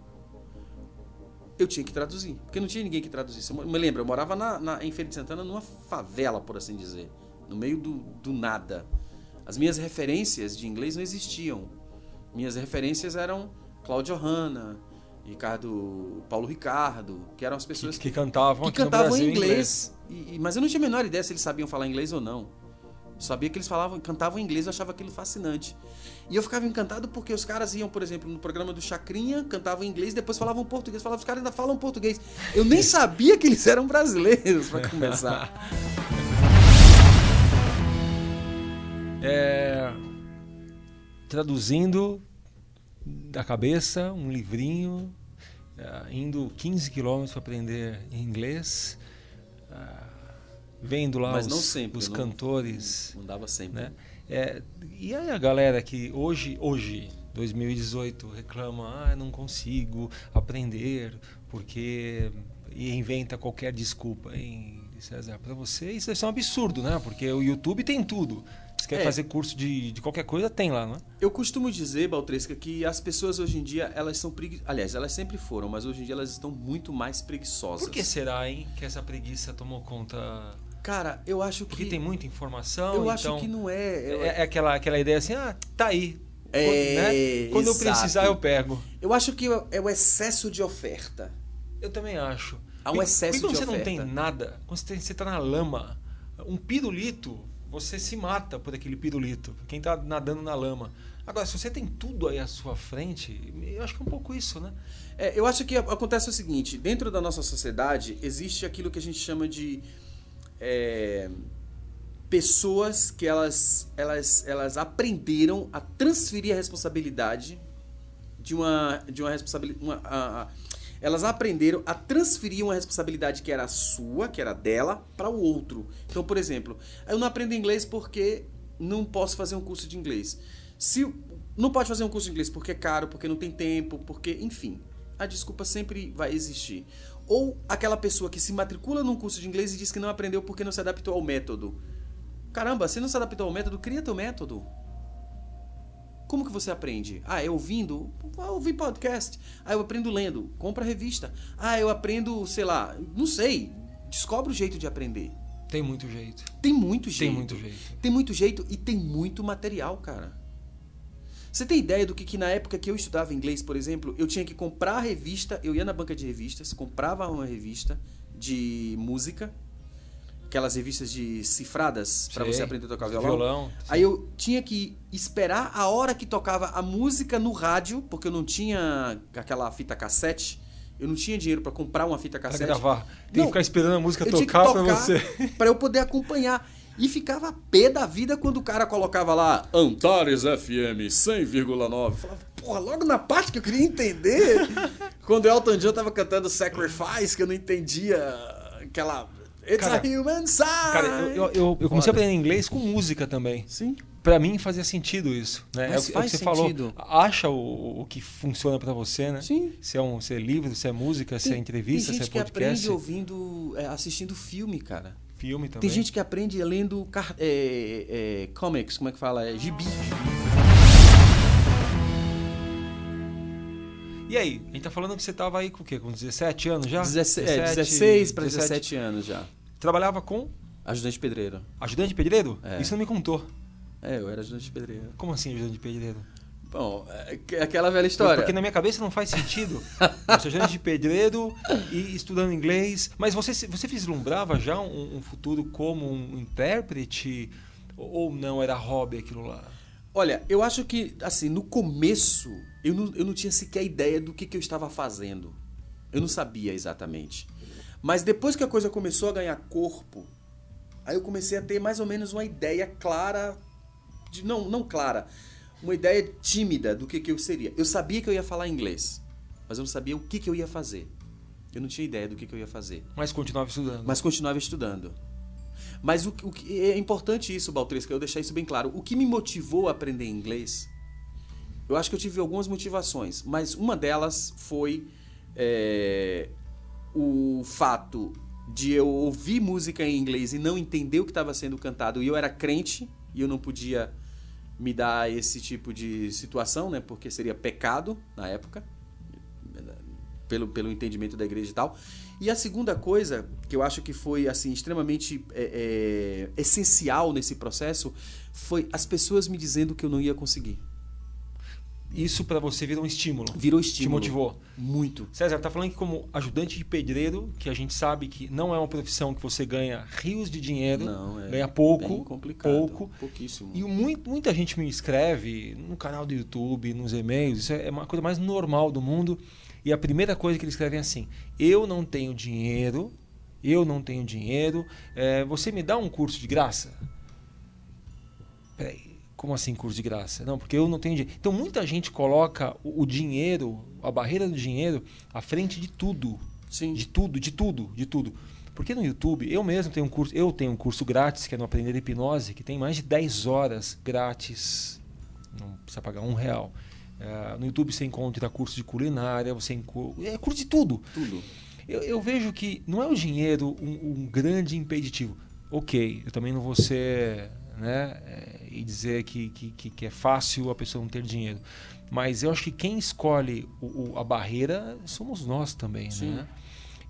Eu tinha que traduzir, porque não tinha ninguém que traduzisse. Eu me lembro, eu morava na, na- em Feira de Santana, numa favela, por assim dizer, no meio do, do nada. As minhas referências de inglês não existiam. Minhas referências eram Cláudio Hanna, Ricardo, Paulo Ricardo, que eram as que, pessoas que cantavam que aqui no cantavam Brasil em inglês. E- mas eu não tinha a menor ideia se eles sabiam falar inglês ou não. Eu sabia que eles falavam, cantavam em inglês, eu achava aquilo fascinante. E eu ficava encantado porque os caras iam, por exemplo, no programa do Chacrinha, cantavam em inglês, depois falavam português, falavam, os caras ainda falam português. Eu nem sabia que eles eram brasileiros, para começar. É, traduzindo da cabeça um livrinho, é, indo 15 quilômetros para aprender inglês, é, vendo lá Mas os, não sempre, os não- cantores, Não dava sempre. né? É, e aí a galera que hoje, hoje, 2018, reclama, ah, não consigo aprender porque e inventa qualquer desculpa, hein, César? Para você isso ser um absurdo, né? Porque o YouTube tem tudo. Você quer É. fazer curso de, de qualquer coisa, tem lá, não é? Eu costumo dizer, Baltresca, que as pessoas hoje em dia, elas são preguiçosas. Aliás, elas sempre foram, mas hoje em dia elas estão muito mais preguiçosas. Por que será, hein, que essa preguiça tomou conta? Cara, eu acho Porque que. tem muita informação, Eu então... acho que não é. É, é aquela, aquela ideia assim, ah, tá aí. É, Quando, né? Quando eu exato. precisar, eu pego. Eu acho que é o excesso de oferta. Eu também acho. Há um Por- excesso porque quando de você não tem nada, quando você, tem- você tá na lama, um pirulito, você se mata por aquele pirulito. Quem tá nadando na lama. Agora, se você tem tudo aí à sua frente, eu acho que é um pouco isso, né? É, eu acho que acontece o seguinte: dentro da nossa sociedade existe aquilo que a gente chama de é, pessoas que elas, elas, elas aprenderam a transferir a responsabilidade de uma de uma responsabilidade uma, a- a- elas aprenderam a transferir uma responsabilidade que era sua, que era dela, para o outro. Então, por exemplo, eu não aprendo inglês porque não posso fazer um curso de inglês. Se não pode fazer um curso de inglês porque é caro, porque não tem tempo, porque, enfim, a desculpa sempre vai existir. Ou aquela pessoa que se matricula num curso de inglês e diz que não aprendeu porque não se adaptou ao método. Caramba, se não se adaptou ao método, cria teu método. Como que você aprende? Ah, é ouvindo? Vou ouvir podcast. Ah, eu aprendo lendo. Compra revista. Ah, eu aprendo, sei lá, não sei. Descobre o jeito de aprender. Tem muito jeito. Tem muito jeito. Tem muito jeito. Tem muito jeito e tem muito material, cara. Você tem ideia do que, que na época que eu estudava inglês, por exemplo, eu tinha que comprar a revista, eu ia na banca de revistas, comprava uma revista de música, aquelas revistas de cifradas para você aprender a tocar violão. Violão. Aí eu tinha que esperar a hora que tocava a música no rádio, porque eu não tinha aquela fita cassete. Eu não tinha dinheiro para comprar uma fita Pra cassete. gravar. Tem Não, que ficar esperando a música tocar pra tocar você. pra eu poder acompanhar. E ficava pé da vida quando o cara colocava lá Antares FM 100,9. Falava, porra, logo na parte que eu queria entender. quando o Elton John tava cantando Sacrifice, que eu não entendia aquela. It's Cara, a human sign. Cara, eu, eu, eu- eu comecei a aprender inglês com música também. Sim. Pra mim fazia sentido isso, né? Mas é, o que- é o que faz você sentido. falou. Acha o, o que funciona pra você, né? Sim. Se é, um, se é livro, se é música, se é entrevista, tem se é gente que podcast, aprende ouvindo, é, assistindo filme, cara. filme também. Tem gente que aprende lendo é, é, comics, como é que fala? É, gibi. E aí, a gente tá falando que você tava aí com o quê? Com 17 anos já? 16, é, 16 para 17. 17 anos já. Trabalhava com Ajudante pedreiro. ajudante pedreiro? É. Isso não me contou. É, eu era ajudante pedreiro. Como assim ajudante pedreiro? Bom, é que- aquela velha história. Porque na minha cabeça não faz sentido. Você ajudante de pedreiro e estudando inglês. Mas você, você vislumbrava já um, um futuro como um intérprete? Ou não era hobby aquilo lá? Olha, eu acho que, assim, no começo, eu não, eu não tinha sequer ideia do que, que eu estava fazendo. Eu não sabia exatamente. Mas depois que a coisa começou a ganhar corpo, aí eu comecei a ter mais ou menos uma ideia clara. De, não, não clara. Uma ideia tímida do que, que eu seria. Eu sabia que eu ia falar inglês, mas eu não sabia o que, que eu ia fazer. Eu não tinha ideia do que, que eu ia fazer. Mas continuava estudando. Mas continuava estudando. Mas o, o que é importante isso, Baltresca, eu deixar isso bem claro. O que me motivou a aprender inglês, eu acho que eu tive algumas motivações, mas uma delas foi é, o fato de eu ouvir música em inglês e não entender o que estava sendo cantado. E eu era crente e eu não podia me dar esse tipo de situação, né? Porque seria pecado na época pelo, pelo entendimento da igreja e tal. E a segunda coisa que eu acho que foi assim extremamente é, é, essencial nesse processo foi as pessoas me dizendo que eu não ia conseguir. Isso pra você virou um estímulo. Virou Te estímulo. motivou. Muito. César, tá falando que como ajudante de pedreiro, que a gente sabe que não é uma profissão que você ganha rios de dinheiro, Não, é ganha pouco, complicado. pouco. Pouquíssimo. E muito, muita gente me escreve no canal do YouTube, nos e-mails, isso é uma coisa mais normal do mundo. E a primeira coisa que eles escrevem é assim: eu não tenho dinheiro, eu não tenho dinheiro, é, você me dá um curso de graça? Peraí, como assim curso de graça? Não, porque eu não tenho dinheiro. Então muita gente coloca o, o dinheiro, a barreira do dinheiro, à frente de tudo. Sim. De tudo, de tudo, de tudo. Porque no YouTube, eu mesmo tenho um curso, eu tenho um curso grátis, que é no Aprender Hipnose, que tem mais de 10 horas grátis. Não precisa pagar um real. Eh, no YouTube você encontra curso de culinária, você encontra. É curso de tudo. Tudo. Eu, eu vejo que não é o dinheiro um, um grande impeditivo. Ok, eu também não vou ser. Né, eh, e dizer que, que, que- é fácil a pessoa não ter dinheiro. Mas eu acho que quem escolhe o- o- a barreira somos nós também. Sim. Né?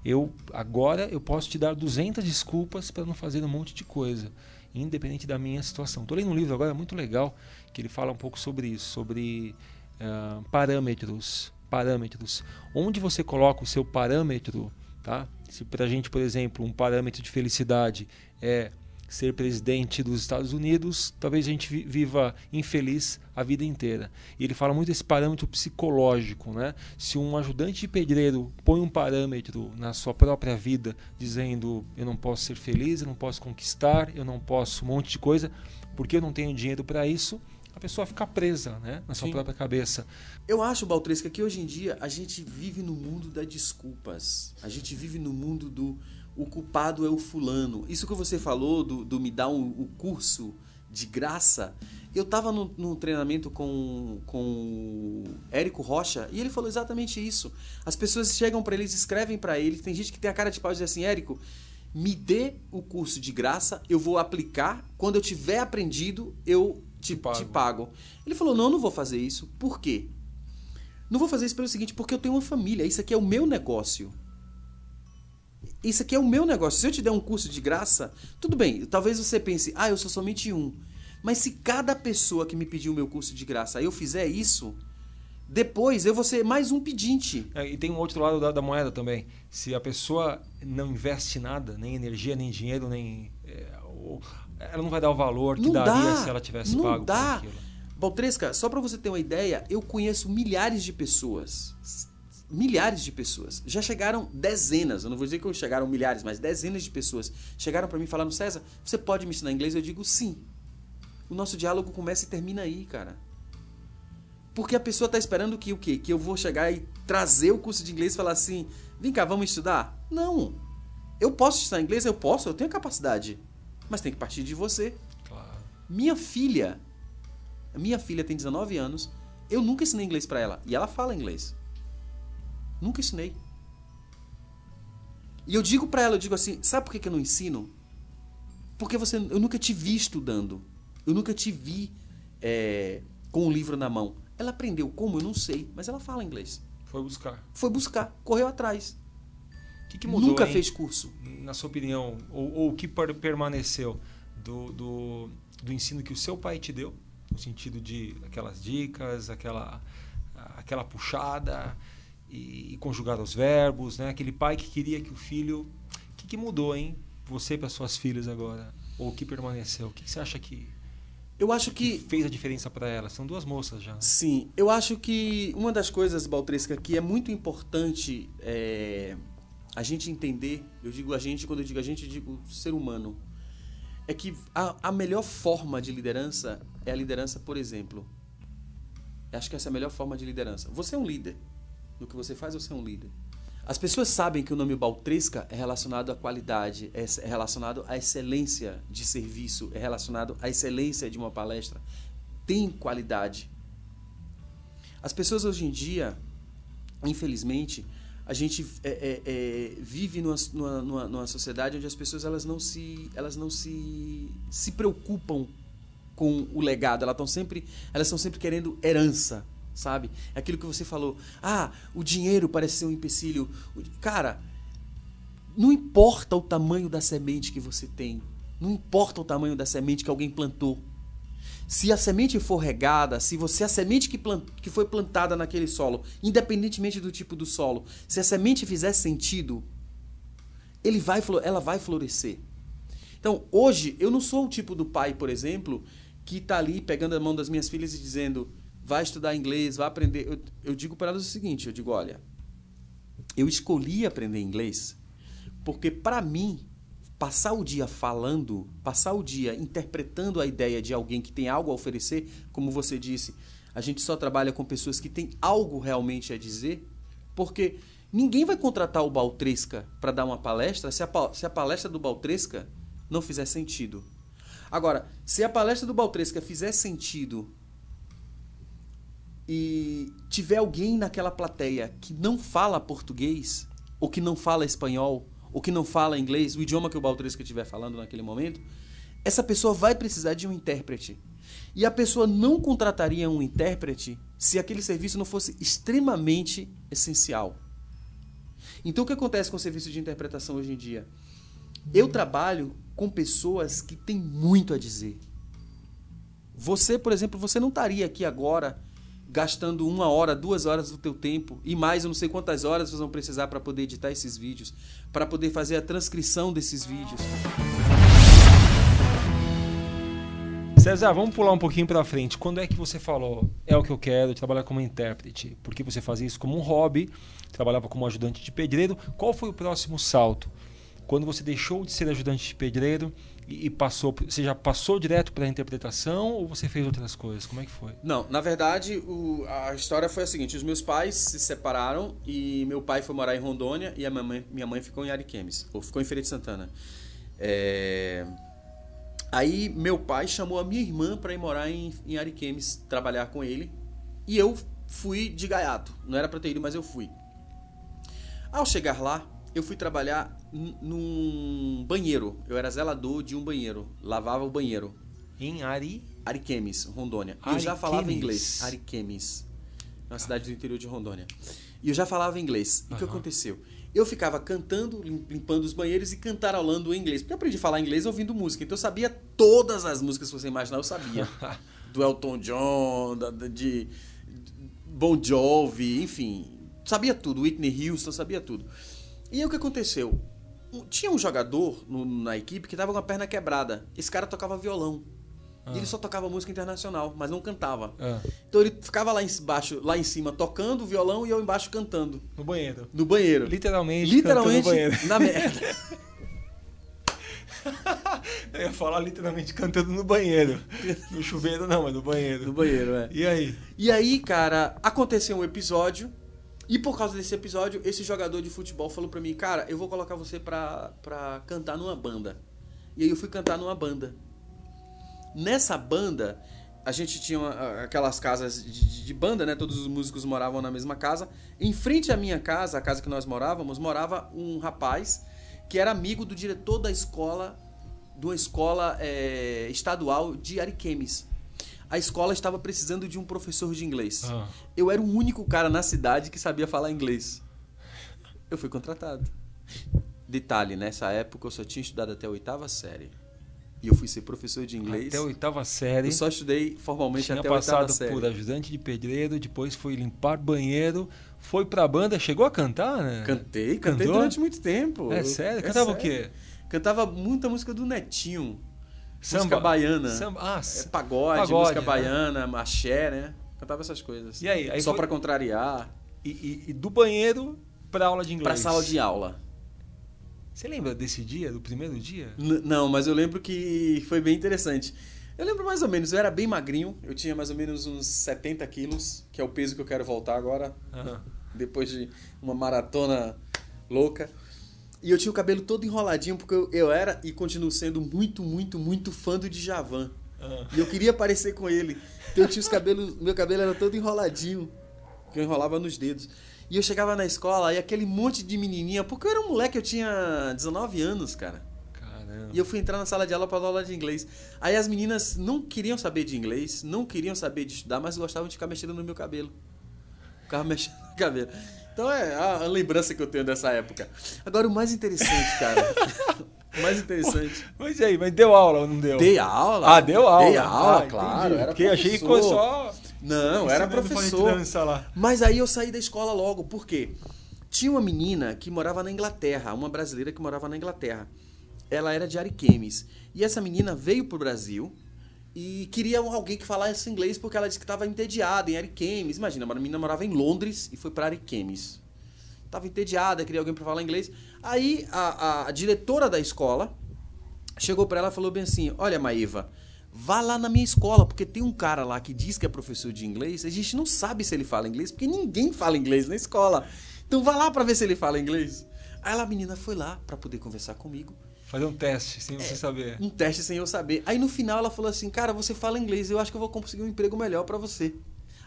Eu agora eu posso te dar 200 desculpas para não fazer um monte de coisa, independente da minha situação. Estou lendo um livro agora muito legal que ele fala um pouco sobre isso, sobre ah, parâmetros, parâmetros. Onde você coloca o seu parâmetro, tá? Se para a gente, por exemplo, um parâmetro de felicidade é ser presidente dos Estados Unidos, talvez a gente vi- viva infeliz a vida inteira. E ele fala muito desse parâmetro psicológico, né? Se um ajudante de pedreiro põe um parâmetro na sua própria vida, dizendo eu não posso ser feliz, eu não posso conquistar, eu não posso um monte de coisa, porque eu não tenho dinheiro para isso, a pessoa fica presa, né? Na sua Sim. própria cabeça. Eu acho, Baltresca, que hoje em dia a gente vive no mundo das desculpas. A gente vive no mundo do o culpado é o fulano. Isso que você falou do, do me dar um, o curso de graça. Eu tava num, num treinamento com, com o Érico Rocha e ele falou exatamente isso. As pessoas chegam para eles, escrevem para ele. Tem gente que tem a cara de pau e diz assim: Érico, me dê o curso de graça, eu vou aplicar. Quando eu tiver aprendido, eu te, pago. te pago. Ele falou: não, não vou fazer isso. Por quê? Não vou fazer isso pelo seguinte, porque eu tenho uma família. Isso aqui é o meu negócio. Isso aqui é o meu negócio. Se eu te der um curso de graça, tudo bem. Talvez você pense, ah, eu sou somente um. Mas se cada pessoa que me pediu o meu curso de graça eu fizer isso, depois eu vou ser mais um pedinte. É, e tem um outro lado da, da, moeda também. Se a pessoa não investe nada, nem energia, nem dinheiro, nem. É, ela não vai dar o valor que não daria dá, se ela tivesse não pago dá. por aquilo. Baltresca, só para você ter uma ideia, eu conheço milhares de pessoas. Milhares de pessoas. Já chegaram dezenas, eu não vou dizer que chegaram milhares, mas dezenas de pessoas chegaram para mim falando: César, você pode me ensinar inglês? Eu digo sim. O nosso diálogo começa e termina aí, cara. Porque a pessoa tá esperando que o quê? Que eu vou chegar e trazer o curso de inglês e falar assim: vem cá, vamos estudar? Não. Eu posso estudar inglês? Eu posso, eu tenho capacidade. Mas tem que partir de você. Claro. Minha filha, a minha filha tem 19 anos, eu nunca ensinei inglês para ela. E ela fala inglês. Nunca ensinei. E eu digo para ela, eu digo assim, sabe por que eu não ensino? Porque você, eu nunca te vi estudando. Eu nunca te vi é, com um livro na mão. Ela aprendeu como? Eu não sei, mas ela fala inglês. Foi buscar. Foi buscar, correu atrás. O que, que mudou, Nunca hein? fez curso. Na sua opinião, ou o que permaneceu do, do, do ensino que o seu pai te deu, no sentido de aquelas dicas, aquela, aquela puxada e, e conjugar os verbos, né? Aquele pai que queria que o filho... O que, que mudou, hein? Você para suas filhas agora? Ou o que permaneceu? O que, que você acha que eu acho que... que fez a diferença para elas. São duas moças já. Sim, eu acho que uma das coisas, Baltresca, que é muito importante é, a gente entender, eu digo a gente, quando eu digo a gente, eu digo ser humano, é que a, a melhor forma de liderança é a liderança, por exemplo. Eu acho que essa é a melhor forma de liderança. Você é um líder. No que você faz, você é um líder. As pessoas sabem que o nome Baltresca é relacionado à qualidade, é relacionado à excelência de serviço, é relacionado à excelência de uma palestra. Tem qualidade. As pessoas hoje em dia, infelizmente, a gente é, é, é, vive numa, numa, numa, sociedade onde as pessoas elas não se elas não se se preocupam com o legado elas estão sempre elas estão sempre querendo herança sabe? É aquilo que você falou. Ah, o dinheiro parece ser um empecilho. Cara, não importa o tamanho da semente que você tem. Não importa o tamanho da semente que alguém plantou. Se a semente for regada, se você a semente que, plant, que foi plantada naquele solo, independentemente do tipo do solo, se a semente fizer sentido, ele vai, ela vai florescer. Então, hoje, eu não sou o tipo do pai, por exemplo, que está ali pegando a mão das minhas filhas e dizendo: vai estudar inglês, vai aprender. Eu, eu digo para elas o seguinte: eu digo, olha, eu escolhi aprender inglês porque, para mim, passar o dia falando, passar o dia interpretando a ideia de alguém que tem algo a oferecer, como você disse, a gente só trabalha com pessoas que têm algo realmente a dizer, porque ninguém vai contratar o Baltresca para dar uma palestra se a, se a palestra do Baltresca não fizer sentido. Agora, se a palestra do Baltresca fizer sentido e tiver alguém naquela plateia que não fala português, ou que não fala espanhol, ou que não fala inglês, o idioma que o Baltresca estiver falando naquele momento, essa pessoa vai precisar de um intérprete. E a pessoa não contrataria um intérprete se aquele serviço não fosse extremamente essencial. Então o que acontece com o serviço de interpretação hoje em dia? Eu trabalho com pessoas que têm muito a dizer. Você, por exemplo, você não estaria aqui agora gastando uma hora, duas horas do teu tempo e mais eu não sei quantas horas vocês vão precisar para poder editar esses vídeos, para poder fazer a transcrição desses vídeos. César, vamos pular um pouquinho para frente. Quando é que você falou, é o que eu quero, trabalhar como intérprete? Porque você fazia isso como um hobby, trabalhava como ajudante de pedreiro. Qual foi o próximo salto? Quando você deixou de ser ajudante de pedreiro e, passou, você já passou direto para a interpretação ou você fez outras coisas? Como é que foi? Não, na verdade, o, a história foi a seguinte: os meus pais se separaram e meu pai foi morar em Rondônia e a minha mãe, minha mãe ficou em Ariquemes, ou ficou em Feira de Santana. É... Aí meu pai chamou a minha irmã para ir morar em, em Ariquemes, trabalhar com ele, e eu fui de gaiato. Não era para ter ido, mas eu fui. Ao chegar lá, eu fui trabalhar num banheiro. Eu era zelador de um banheiro, lavava o banheiro. Em Ari. Ariquemes, Rondônia. Eu já falava inglês. Ariquemes. Na cidade do interior de Rondônia. E eu já falava inglês. E o que Aham. aconteceu? Eu ficava cantando, lim- limpando os banheiros e cantarolando o inglês. Porque eu aprendi a falar inglês ouvindo música. Então eu sabia todas as músicas que você imaginar, eu sabia. do Elton John, da- de Bon Jovi, enfim. Sabia tudo. Whitney Houston, sabia tudo. E aí o que aconteceu? Tinha um jogador no- na equipe que tava com a perna quebrada. Esse cara tocava violão. E ele só tocava música internacional, mas não cantava. Ah, Então ele ficava lá embaixo, lá em cima tocando o violão e eu embaixo cantando no banheiro. no banheiro. Literalmente. Literalmente cantando no banheiro. na merda. Eu ia falar literalmente cantando no banheiro. No chuveiro não, mas no banheiro. no banheiro, é. E aí? E aí, cara, aconteceu um episódio. E por causa desse episódio, esse jogador de futebol falou pra mim, cara, eu vou colocar você pra, pra cantar numa banda. E aí eu fui cantar numa banda. Nessa banda, a gente tinha uma- aquelas casas de, de banda, né? Todos os músicos moravam na mesma casa. Em frente à minha casa, a casa que nós morávamos, morava um rapaz que era amigo do diretor da escola, de uma escola eh, estadual de Ariquemes. A escola estava precisando de um professor de inglês. Ah. Eu era o único cara na cidade que sabia falar inglês. Eu fui contratado. Detalhe, nessa época eu só tinha estudado até a oitava série. E eu fui ser professor de inglês. Até a oitava série. Eu só estudei formalmente Tinha até a oitava passado série. por ajudante de pedreiro, depois foi limpar banheiro, foi pra banda, chegou a cantar, né? Cantei, cantei Cantou? durante muito tempo. É sério? Cantava o sério. quê? Cantava muita música do Netinho. Música Samba. baiana. Samba. Ah, É, pagode, Pagode, música né? baiana, axé, né? Cantava essas coisas. E aí? Aí Só foi- pra contrariar. e, e- e do banheiro pra aula de inglês. Pra sala de aula. Você lembra desse dia, do primeiro dia? N- não, mas eu lembro que foi bem interessante. Eu lembro mais ou menos, eu era bem magrinho, eu tinha mais ou menos uns 70 quilos, que é o peso que eu quero voltar agora, depois de uma maratona louca. E eu tinha o cabelo todo enroladinho, porque eu, eu era e continuo sendo muito, muito, muito fã do Djavan. Ah. E eu queria parecer com ele. Então eu tinha os cabelos, meu cabelo era todo enroladinho, que eu enrolava nos dedos. E eu chegava na escola e aquele monte de menininha, porque eu era um moleque, eu tinha 19 anos, cara. Caramba. E eu fui entrar na sala de aula para dar aula de inglês. Aí as meninas não queriam saber de inglês, não queriam saber de estudar, mas gostavam de ficar mexendo no meu cabelo. Ficava mexendo no cabelo. Então é a, lembrança que eu tenho dessa época. Agora o mais interessante, cara. o mais interessante. Mas e aí, mas deu aula ou não deu? Dei aula. Ah, deu aula. Dei aula, Ah, claro. entendi. Era Porque achei que professor. só. Não, era professor. Mas aí eu saí da escola logo, por quê? Tinha uma menina que morava na Inglaterra, uma brasileira que morava na Inglaterra. Ela era de Ariquemes. E essa menina veio pro Brasil e queria alguém que falasse inglês porque ela disse que estava entediada em Ariquemes. Imagina, uma menina morava em Londres e foi para Ariquemes. Tava entediada, queria alguém para falar inglês. Aí a, a- a diretora da escola chegou para ela e falou bem assim: Olha, Maíva, vá lá na minha escola, porque tem um cara lá que diz que é professor de inglês. A gente não sabe se ele fala inglês, porque ninguém fala inglês na escola. Então vá lá para ver se ele fala inglês. Aí a menina foi lá para poder conversar comigo. Fazer um teste, sem É. você saber. Um teste sem eu saber. Aí no final ela falou assim: Cara, você fala inglês, eu acho que eu vou conseguir um emprego melhor para você.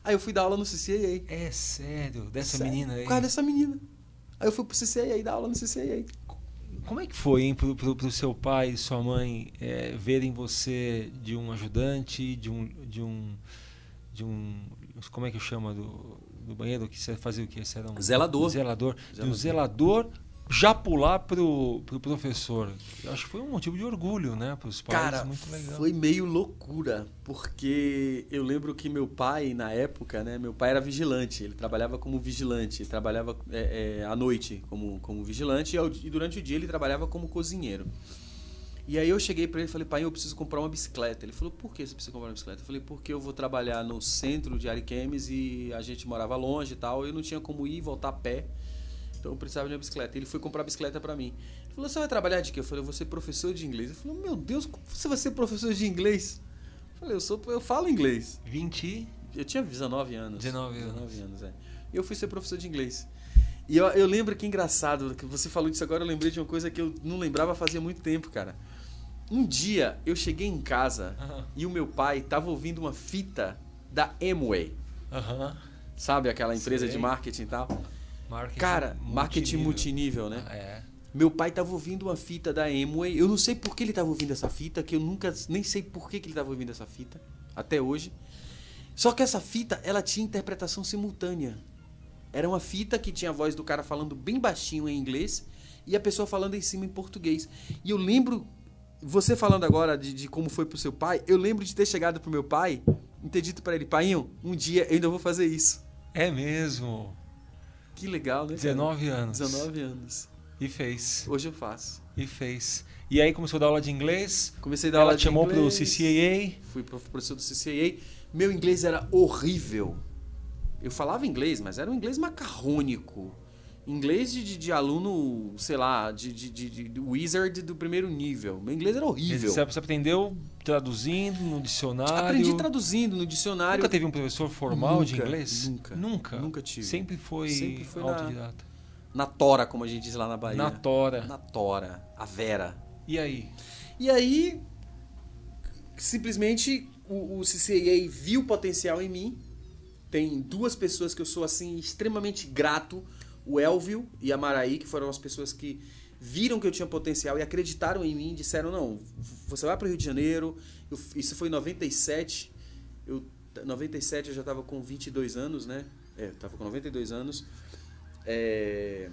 Aí eu fui dar aula no CCAA. É sério, dessa Sério, menina aí. Por causa dessa menina. Aí eu fui pro CCAA dar aula no CCAA. Como é que foi, hein, pro, pro, pro seu pai e sua mãe é, verem você de um ajudante, de um. de um. de um. Como é que chama do, do banheiro? Que você fazia o quê? Você era um Zelador. Zelador. De um Zelador. Já pular pro, pro professor. Acho que foi um motivo de orgulho, né? Para os pais. Cara, muito legal. foi meio loucura, porque eu lembro que meu pai, na época, né? Meu pai era vigilante, ele trabalhava como vigilante, ele trabalhava é, é, à noite como, como vigilante e, ao- e durante o dia ele trabalhava como cozinheiro. E aí eu cheguei pra ele e falei, pai, eu preciso comprar uma bicicleta. Ele falou, por que você precisa comprar uma bicicleta? Eu falei, porque eu vou trabalhar no centro de Ariquemes e a gente morava longe e tal, eu não tinha como ir e voltar a pé. Então eu precisava de uma bicicleta. Ele foi comprar a bicicleta pra mim. Ele falou, você vai trabalhar de quê? Eu falei, eu vou ser professor de inglês. Ele falou, meu Deus, como você vai ser professor de inglês? Eu falei, eu, sou, eu falo inglês. 20. Eu tinha 19 anos. 19 anos. 19 anos, é. E eu fui ser professor de inglês. E eu, eu lembro que engraçado, que você falou disso agora, eu lembrei de uma coisa que eu não lembrava fazia muito tempo, cara. Um dia eu cheguei em casa e o meu pai tava ouvindo uma fita da Amway. Aham. Sabe aquela empresa Sei. de marketing e tal? Marketing Cara, marketing multinível. multinível, né? Ah, É. Meu pai tava ouvindo uma fita da Amway. Eu não sei por que ele tava ouvindo essa fita, que eu nunca nem sei por que, que ele tava ouvindo essa fita até hoje. Só que essa fita, ela tinha interpretação simultânea. Era uma fita que tinha a voz do cara falando bem baixinho em inglês e a pessoa falando em cima em português. E eu lembro, você falando agora de, de como foi pro seu pai, eu lembro de ter chegado pro meu pai e ter dito para ele, pai, um dia eu ainda vou fazer isso. É mesmo. Que legal, né? cara? 19 anos. 19 anos. E fez. Hoje eu faço. E fez. E aí começou a dar aula de inglês. Comecei a dar Ela aula de chamou pro inglês. CCAA. Fui pro- professor do CCAA. Meu inglês era horrível. Eu falava inglês, mas era um inglês macarrônico. Inglês de, de, de aluno, sei lá, de, de, de, de- de wizard do primeiro nível. Meu inglês era horrível. Você você aprendeu traduzindo no dicionário. Aprendi traduzindo no dicionário. Nunca teve um professor formal de Nunca, inglês? nunca. Nunca. Nunca tive. Sempre foi, Sempre foi na- autodidata. Na tora, como a gente diz lá na Bahia. Na tora. Na tora. A Vera. E aí? E aí, simplesmente, o, o CCAA viu o potencial em mim. Tem duas pessoas que eu sou, assim, extremamente grato. O Elvio e a Maraí, que foram as pessoas que viram que eu tinha potencial e acreditaram em mim. Disseram, não, você vai para o Rio de Janeiro. Eu- isso foi em 97. Eu, 97 eu já estava com 22 anos, né? É, eu estava com 92 anos. É...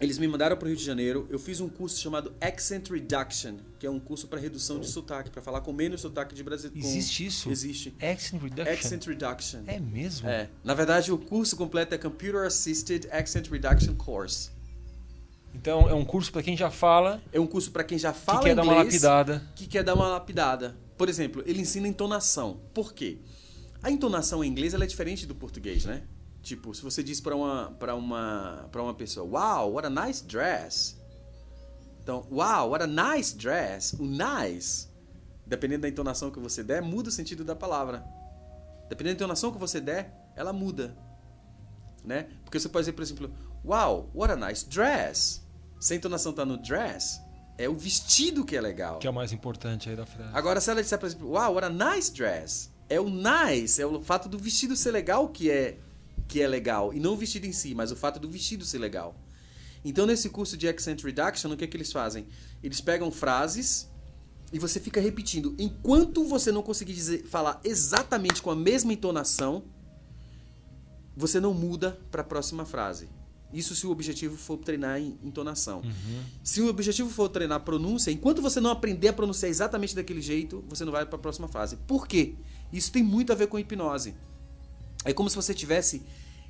Eles me mandaram para o Rio de Janeiro. Eu fiz um curso chamado Accent Reduction, que é um curso para redução de sotaque, para falar com menos sotaque de Brasil. com- Existe isso? Existe. Accent Reduction? Accent Reduction. É mesmo? É. Na verdade, o curso completo é Computer Assisted Accent Reduction Course. Então é um curso para quem já fala, É um curso para quem já que fala quer dar inglês, uma lapidada. que quer dar uma lapidada. Por exemplo, ele ensina entonação. Por quê? A entonação em inglês é diferente do português, né? Tipo, se você diz para uma para uma para uma pessoa, "Wow, what a nice dress". Então, "Wow, what a nice dress". O nice, dependendo da entonação que você der, muda o sentido da palavra. Dependendo da entonação que você der, ela muda. Né? Porque você pode dizer, por exemplo, "Wow, what a nice dress". Se a entonação tá no dress, é o vestido que é legal. Que é o mais importante aí da frase. Agora, se ela disser, por exemplo, wow, what a nice dress, é o nice, é o fato do vestido ser legal que é, que é legal. E não o vestido em si, mas o fato do vestido ser legal. Então, nesse curso de Accent Reduction, o que, é que eles fazem? Eles pegam frases e você fica repetindo. Enquanto você não conseguir dizer, falar exatamente com a mesma entonação, você não muda para a próxima frase. Isso se o objetivo for treinar em entonação. Se o objetivo for treinar pronúncia, enquanto você não aprender a pronunciar exatamente daquele jeito, você não vai para a próxima frase. Por quê? Isso tem muito a ver com hipnose. É como se você estivesse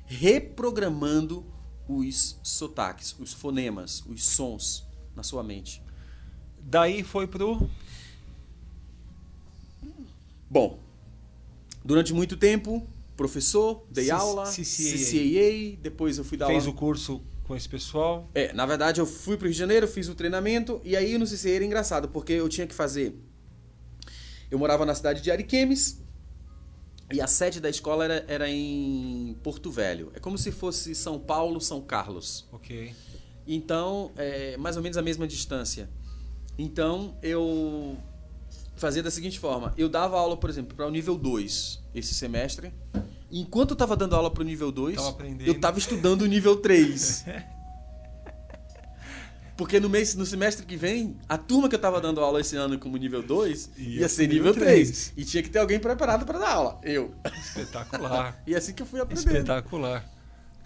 reprogramando os sotaques, os fonemas, os sons na sua mente. Daí foi pro. Bom, durante muito tempo, professor, dei C- aula, CCAA. CCAA, depois eu fui dar Fez aula. o curso com esse pessoal. É, na verdade eu fui pro Rio de Janeiro, fiz o treinamento e aí no CCA era engraçado, porque eu tinha que fazer. Eu morava na cidade de Ariquemes e a sede da escola era, era em Porto Velho. É como se fosse São Paulo, São Carlos. Ok. Então, é mais ou menos a mesma distância. Então, eu fazia da seguinte forma: eu dava aula, por exemplo, para o nível 2 esse semestre. Enquanto eu estava dando aula para o nível 2, Tava aprendendo. eu estava estudando o nível 3. Porque no, mês, no semestre que vem, a turma que eu estava dando aula esse ano como nível 2 Ia ia, ser nível nível 3. três. E tinha que ter alguém preparado para dar aula. Eu. Espetacular. E assim que eu fui aprendendo. Espetacular.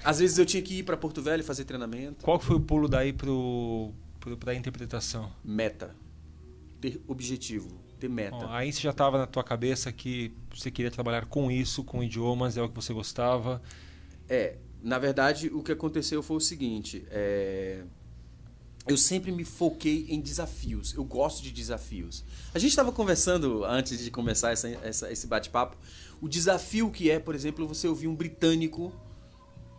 Às vezes eu tinha que ir para Porto Velho fazer treinamento. Qual que foi o pulo daí pro, pro, pra interpretação? Meta. Ter objetivo. Ter meta. Ó, aí você já estava na tua cabeça que você queria trabalhar com isso, com idiomas, é o que você gostava. É, na verdade, o que aconteceu foi o seguinte: é, eu sempre me foquei em desafios. Eu gosto de desafios. A gente estava conversando antes de começar essa, essa- esse bate-papo. O desafio que é, por exemplo, você ouvir um britânico,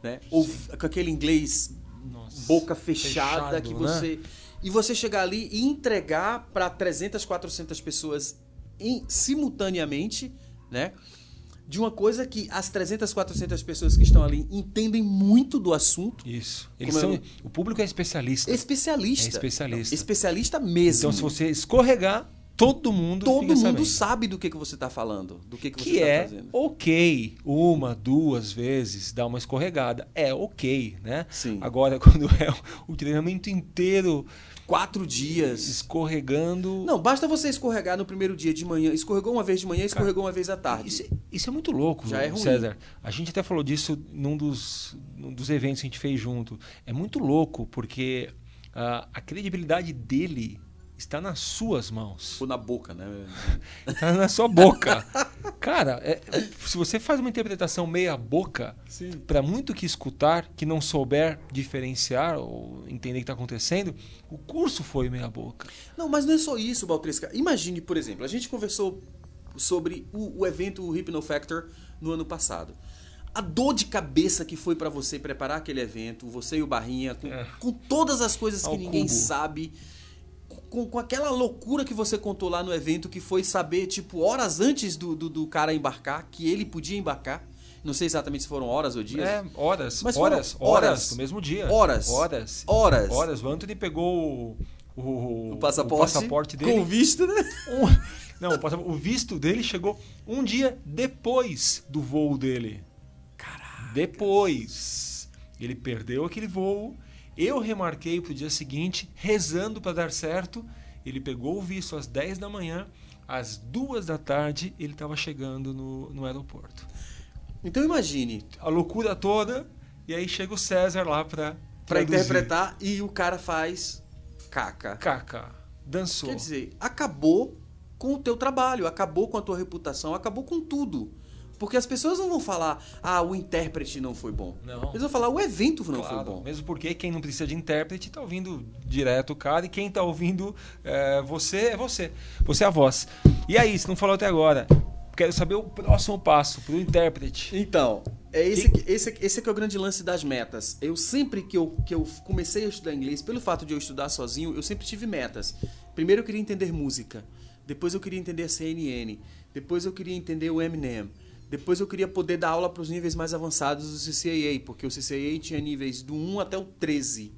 né, ou com aquele inglês Nossa, boca fechada fechado, que né? você e você chegar ali e entregar para 300, 400 pessoas em- simultaneamente, né? De uma coisa que as 300, 400 pessoas que estão ali entendem muito do assunto. Isso. Eles são, O público é especialista. Especialista. É especialista. Especialista mesmo. Então, se você escorregar, todo mundo Todo mundo sabendo. sabe do que, que você está falando, do que, que você está é fazendo. ok uma, duas vezes dar uma escorregada. É ok, né? Sim. Agora, quando é o treinamento inteiro Quatro dias. escorregando. Não, basta você escorregar no primeiro dia de manhã. Escorregou uma vez de manhã, escorregou uma vez à tarde. Isso, isso é muito louco, Já é ruim. César. A gente até falou disso num dos, num dos eventos que a gente fez junto. É muito louco, porque ah, a credibilidade dele está nas suas mãos. Ou na boca, né? Está na sua boca. Cara, é- se você faz uma interpretação meia boca, para muito que escutar, que não souber diferenciar ou entender o que está acontecendo, o curso foi meia boca. Não, mas não é só isso, Baltresca. Imagine, por exemplo, a gente conversou sobre o, o evento Hypno Factor no ano passado. A dor de cabeça que foi pra você preparar aquele evento, você e o Barrinha, com, É. com todas as coisas Ao que ninguém cubo. sabe, com, com aquela loucura que você contou lá no evento, que foi saber, tipo, horas antes do, do, do cara embarcar, que ele podia embarcar. Não sei exatamente se foram horas ou dias. É, horas, Mas horas, horas, horas. no mesmo dia. Horas. Horas. Horas. Horas. O Anthony pegou o, o, O passaporte, o passaporte dele. com visto, né? Um- não, o, o visto dele chegou um dia depois do voo dele. Caraca. Depois. Ele perdeu aquele voo. Eu remarquei pro dia seguinte, rezando para dar certo. Ele pegou o visto às 10 da manhã. Às duas da tarde, ele estava chegando no, no aeroporto. Então imagine, A loucura toda. E aí chega o César lá para Pra interpretar e o cara faz caca. Caca. Dançou. Quer dizer, acabou com o teu trabalho, acabou com a tua reputação, acabou com tudo. Porque as pessoas não vão falar, ah, o intérprete não foi bom. Não. Eles vão falar, o evento não Claro, foi bom. Mesmo porque quem não precisa de intérprete tá ouvindo direto o cara e quem tá ouvindo é, você é você. Você é a voz. E aí, se não falou até agora, quero saber o próximo passo pro intérprete. Então, é esse, que- esse, esse é o grande lance das metas. Eu sempre que eu, que eu comecei a estudar inglês, pelo fato de eu estudar sozinho, eu sempre tive metas. Primeiro eu queria entender música, depois eu queria entender a CNN, depois eu queria entender o Eminem, depois eu queria poder dar aula para os níveis mais avançados do CCAA, porque o CCAA tinha níveis do 1 até o 13.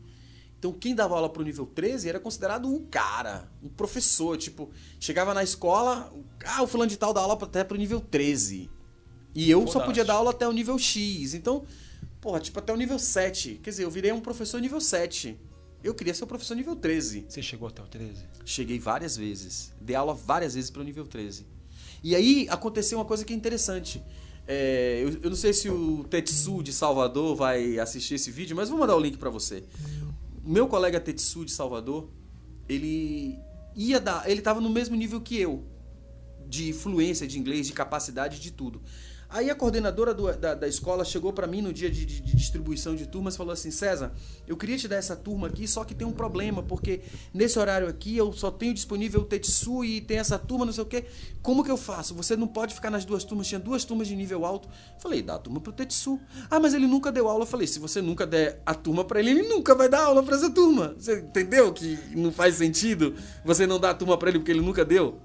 Então quem dava aula pro nível 13 era considerado um cara, um professor, tipo, chegava na escola, ah, o fulano de tal dá aula até pro nível 13. E eu só Fodástico. podia dar aula até o nível X. Então, porra, tipo, até o nível 7. Quer dizer, eu virei um professor nível 7. Eu queria ser um professor nível 13. Você chegou até o 13? Cheguei várias vezes. Dei aula várias vezes para o nível 13. E aí aconteceu uma coisa que é interessante. É, eu, eu não sei se o Tetsu de Salvador vai assistir esse vídeo, mas vou mandar o link para você. Meu colega Tetsu de Salvador, ele ia dar, ele estava no mesmo nível que eu de fluência de inglês, de capacidade, de tudo. Aí a coordenadora do- da, da escola chegou para mim no dia de, de- de distribuição de turmas e falou assim: César, eu queria te dar essa turma aqui, só que tem um problema, porque nesse horário aqui eu só tenho disponível o Tetsu e tem essa turma, não sei o quê. Como que eu faço? Você não pode ficar nas duas turmas, tinha duas turmas de nível alto. Falei, dá a turma pro Tetsu. Ah, mas ele nunca deu aula. Eu falei, se você nunca der a turma para ele, ele nunca vai dar aula para essa turma. Você entendeu que não faz sentido você não dar a turma para ele porque ele nunca deu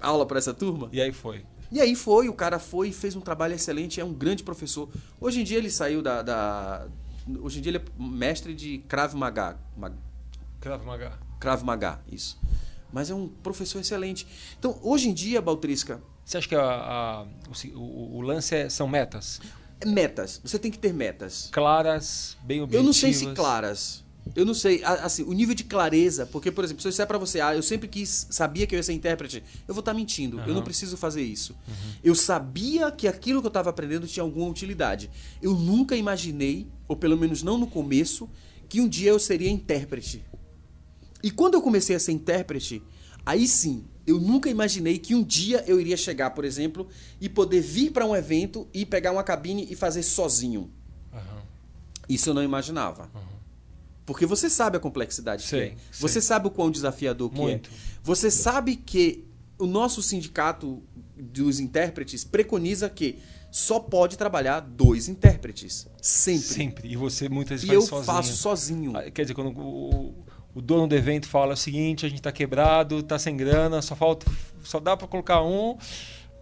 aula para essa turma? E aí foi. E aí foi, o cara foi e fez um trabalho excelente, é um grande professor. Hoje em dia ele saiu da. da- hoje em dia ele é mestre de Krav Maga. Ma- Krav Maga. Krav Maga, isso. Mas é um professor excelente. Então, hoje em dia, Baltrisca, Você acha que a- a- o o, lance é- são metas? é metas. Você tem que ter metas. Claras, bem Eu objetivas. não sei se claras. Eu não sei, assim, o nível de clareza, porque, por exemplo, se eu disser pra você, ah, eu sempre quis, sabia que eu ia ser intérprete, eu vou estar mentindo, eu Aham. não preciso fazer isso. Eu sabia que aquilo que eu estava aprendendo tinha alguma utilidade. Eu nunca imaginei, ou pelo menos não no começo, que um dia eu seria intérprete. E quando eu comecei a ser intérprete, aí sim, eu nunca imaginei que um dia eu iria chegar, por exemplo, e poder vir para um evento e pegar uma cabine e fazer sozinho. Aham. Isso eu não imaginava. Porque você sabe a complexidade Sei, que é. sei. Você sabe o quão desafiador que Muito. é. Você sabe que o nosso sindicato dos intérpretes preconiza que só pode trabalhar dois intérpretes. Sempre. Sempre. E você muitas vezes E eu faz sozinho. faço sozinho. Ah, Quer dizer, quando o, o dono do evento fala o seguinte, a gente tá quebrado, tá sem grana, só falta, só dá para colocar um,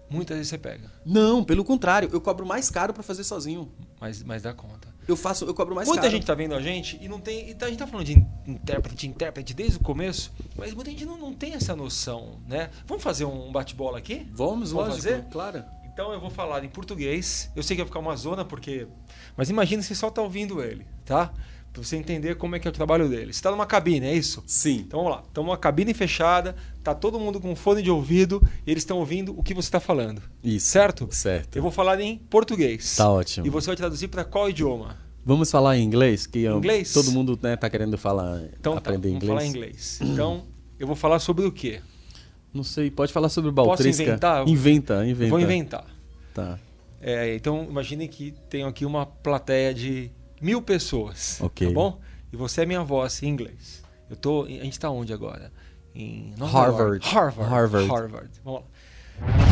muitas vezes você pega, Não, pelo contrário, eu cobro mais caro para fazer sozinho. mas, mas dá conta. Eu faço, eu cobro mais muita caro. gente tá vendo a gente e não tem. E tá- a gente tá falando de in- intérprete, intérprete desde o começo, mas muita gente não, não tem essa noção, né? Vamos fazer um bate-bola aqui? Vamos, Vamos lógico, fazer? claro. Então eu vou falar em português. Eu sei que vai ficar uma zona, porque. Mas imagina se só tá ouvindo ele, tá? Pra você entender como é que é o trabalho dele. Você tá numa cabine, é isso? Sim. Então vamos lá. Estamos uma cabine fechada, tá todo mundo com fone de ouvido e eles estão ouvindo o que você está falando. Isso. Certo? Certo. Eu vou falar em português. Tá ótimo. E você vai traduzir para qual idioma? Vamos falar em inglês, que Inglês? todo mundo né, tá querendo falar, Então tá, aprender vamos inglês. falar inglês. Então eu vou falar sobre o quê? Não sei, pode falar sobre Baltresca. inventar? Inventa, inventa. Eu vou inventar. Tá. É, então imagine que tenho aqui uma plateia de mil pessoas. Ok. Tá bom? E você é minha voz em inglês. Eu tô. A gente está onde agora? Em Harvard. York. Harvard. Harvard. Harvard. Vamos lá.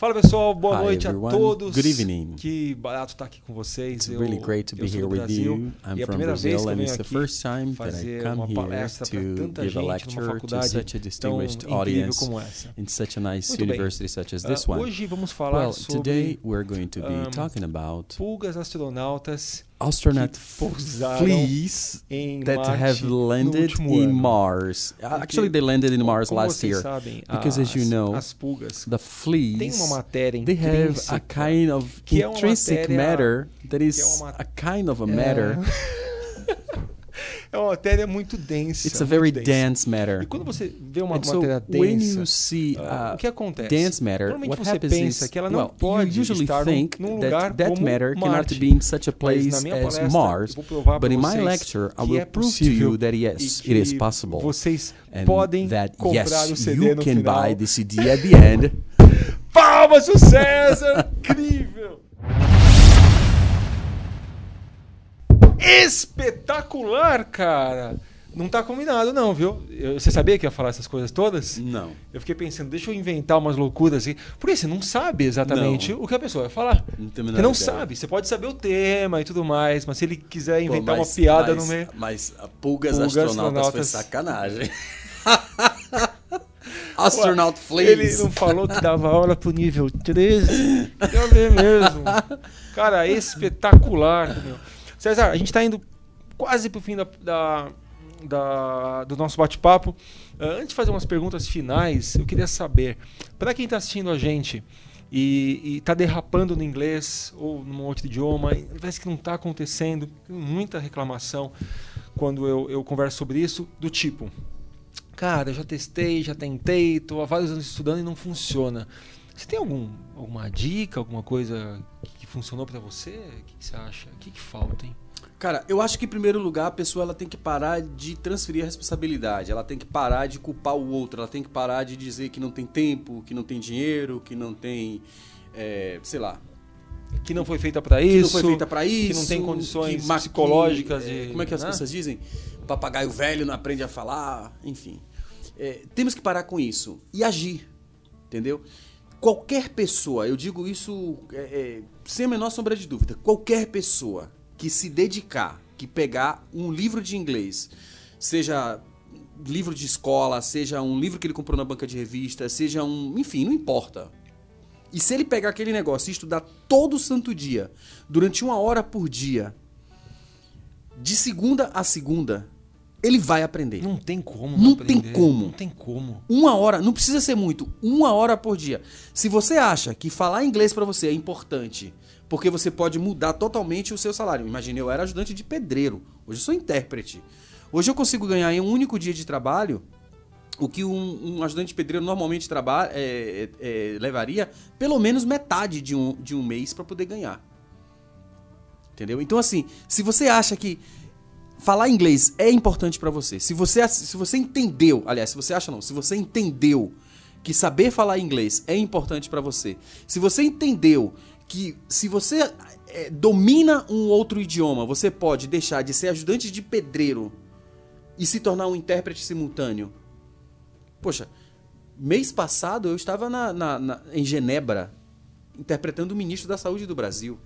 Fala pessoal, boa Hi, noite everyone. a todos. Good evening. Que barato estar aqui com vocês. It's Eu- really great to be here with Brasil, you. I'm e é a from primeira vez Brazil, and venho it's the aqui first time that I come uma here to give a lecture to such a distinguished audience como essa. in such a nice Muito bem. university such as Ah, this one. hoje vamos falar Well, sobre today we're going to be um, talking about pulgas astronautas astronaut que pousaram fleas em that Marte have no landed último in ano. Mars. Actually, they landed in Como- Mars como last vocês year. sabem, Because as you as- know, as pulgas The tem fleas uma matéria they have intrínseca a kind of que é uma intrinsic matéria- matter that que é is uma- a kind of a matter. É uma matéria muito densa. It's a very densa. dense matter. E quando você vê uma And so matéria when densa, see uh, o que acontece? dense matter, Normalmente what você happens pensa is que ela não well, pode you usually estar think num lugar that that como matter Marte. cannot be in such a place as palestra, Mars. But in my lecture, I will é prove to you that yes, it is possible. Vocês And podem that comprar o yes, CD you no can final. buy the CD at the end. Palmas pro César! Incrível! Espetacular, cara! Não tá combinado, não, viu? Eu- você sabia que ia falar essas coisas todas? Não. Eu fiquei pensando, deixa eu inventar umas loucuras aqui. Porque você não sabe exatamente Não. o que a pessoa vai falar. Não a Você não sabe. Você pode saber o tema e tudo mais, mas se ele quiser Pô, inventar mas- uma piada mas- no meio. Mas pulgas, Pulgas astronautas, foi astronautas. sacanagem. Astronaut fleas. Ele não falou que dava aula pro nível 13. Eu ver mesmo. Cara, espetacular. Meu. César, a gente tá indo quase pro fim da, da- da- do nosso bate-papo. Ah, antes de fazer umas perguntas finais, eu queria saber, para quem tá assistindo a gente e, e tá derrapando no inglês ou num outro idioma, parece que não tá acontecendo, tem muita reclamação quando eu, eu converso sobre isso, do tipo, cara, eu já testei, já tentei, tô há vários anos estudando e não funciona. Você tem algum, alguma dica, alguma coisa funcionou para você? O que, que você acha? O que, que falta, hein? Cara, eu acho que em primeiro lugar a pessoa ela tem que parar de transferir a responsabilidade. Ela tem que parar de culpar o outro. Ela tem que parar de dizer que não tem tempo, que não tem dinheiro, que não tem, é, sei lá, Que não foi feita para que isso. não foi feita pra isso, Que não tem condições que ma- psicológicas que, é, como é que as né? pessoas dizem? Papagaio velho não aprende a falar, enfim. É, temos que parar com isso e agir, entendeu? Qualquer pessoa, eu digo isso é, é, sem a menor sombra de dúvida, qualquer pessoa que se dedicar, que pegar um livro de inglês, seja livro de escola, seja um livro que ele comprou na banca de revista, seja um, enfim, não importa. E se ele pegar aquele negócio e estudar todo santo dia, durante uma hora por dia, de segunda a segunda, ele vai aprender. Não tem como. Não tem aprender. como. Não tem como. Uma hora, não precisa ser muito, uma hora por dia. Se você acha que falar inglês pra você é importante, porque você pode mudar totalmente o seu salário. Imagina, eu era ajudante de pedreiro, hoje eu sou intérprete. Hoje eu consigo ganhar em um único dia de trabalho o que um, um ajudante de pedreiro normalmente trabalha, é, é, é, levaria pelo menos metade de um, de um mês para poder ganhar. Entendeu? Então, assim, se você acha que falar inglês é importante para você, se você, se você entendeu, aliás, se você acha não, se você entendeu que saber falar inglês é importante para você, se você entendeu que se você é, domina um outro idioma, você pode deixar de ser ajudante de pedreiro e se tornar um intérprete simultâneo. Poxa, mês passado eu estava na, na, na, em Genebra interpretando o ministro da Saúde do Brasil.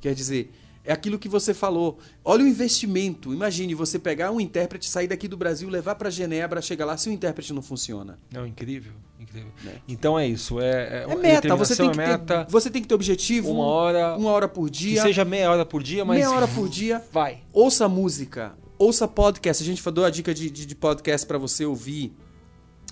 Quer dizer, é aquilo que você falou. Olha o investimento. Imagine você pegar um intérprete, sair daqui do Brasil, levar para Genebra, chegar lá se o intérprete não funciona. Não, incrível. incrível. Né? Então é isso. É, É meta, você tem, determinação, que é meta, ter, você tem que ter objetivo. uma hora, uma hora por que dia. seja meia hora por dia, mas meia hora por dia. vai. Ouça música, ouça podcast. A gente falou a dica de, de, de podcast para você ouvir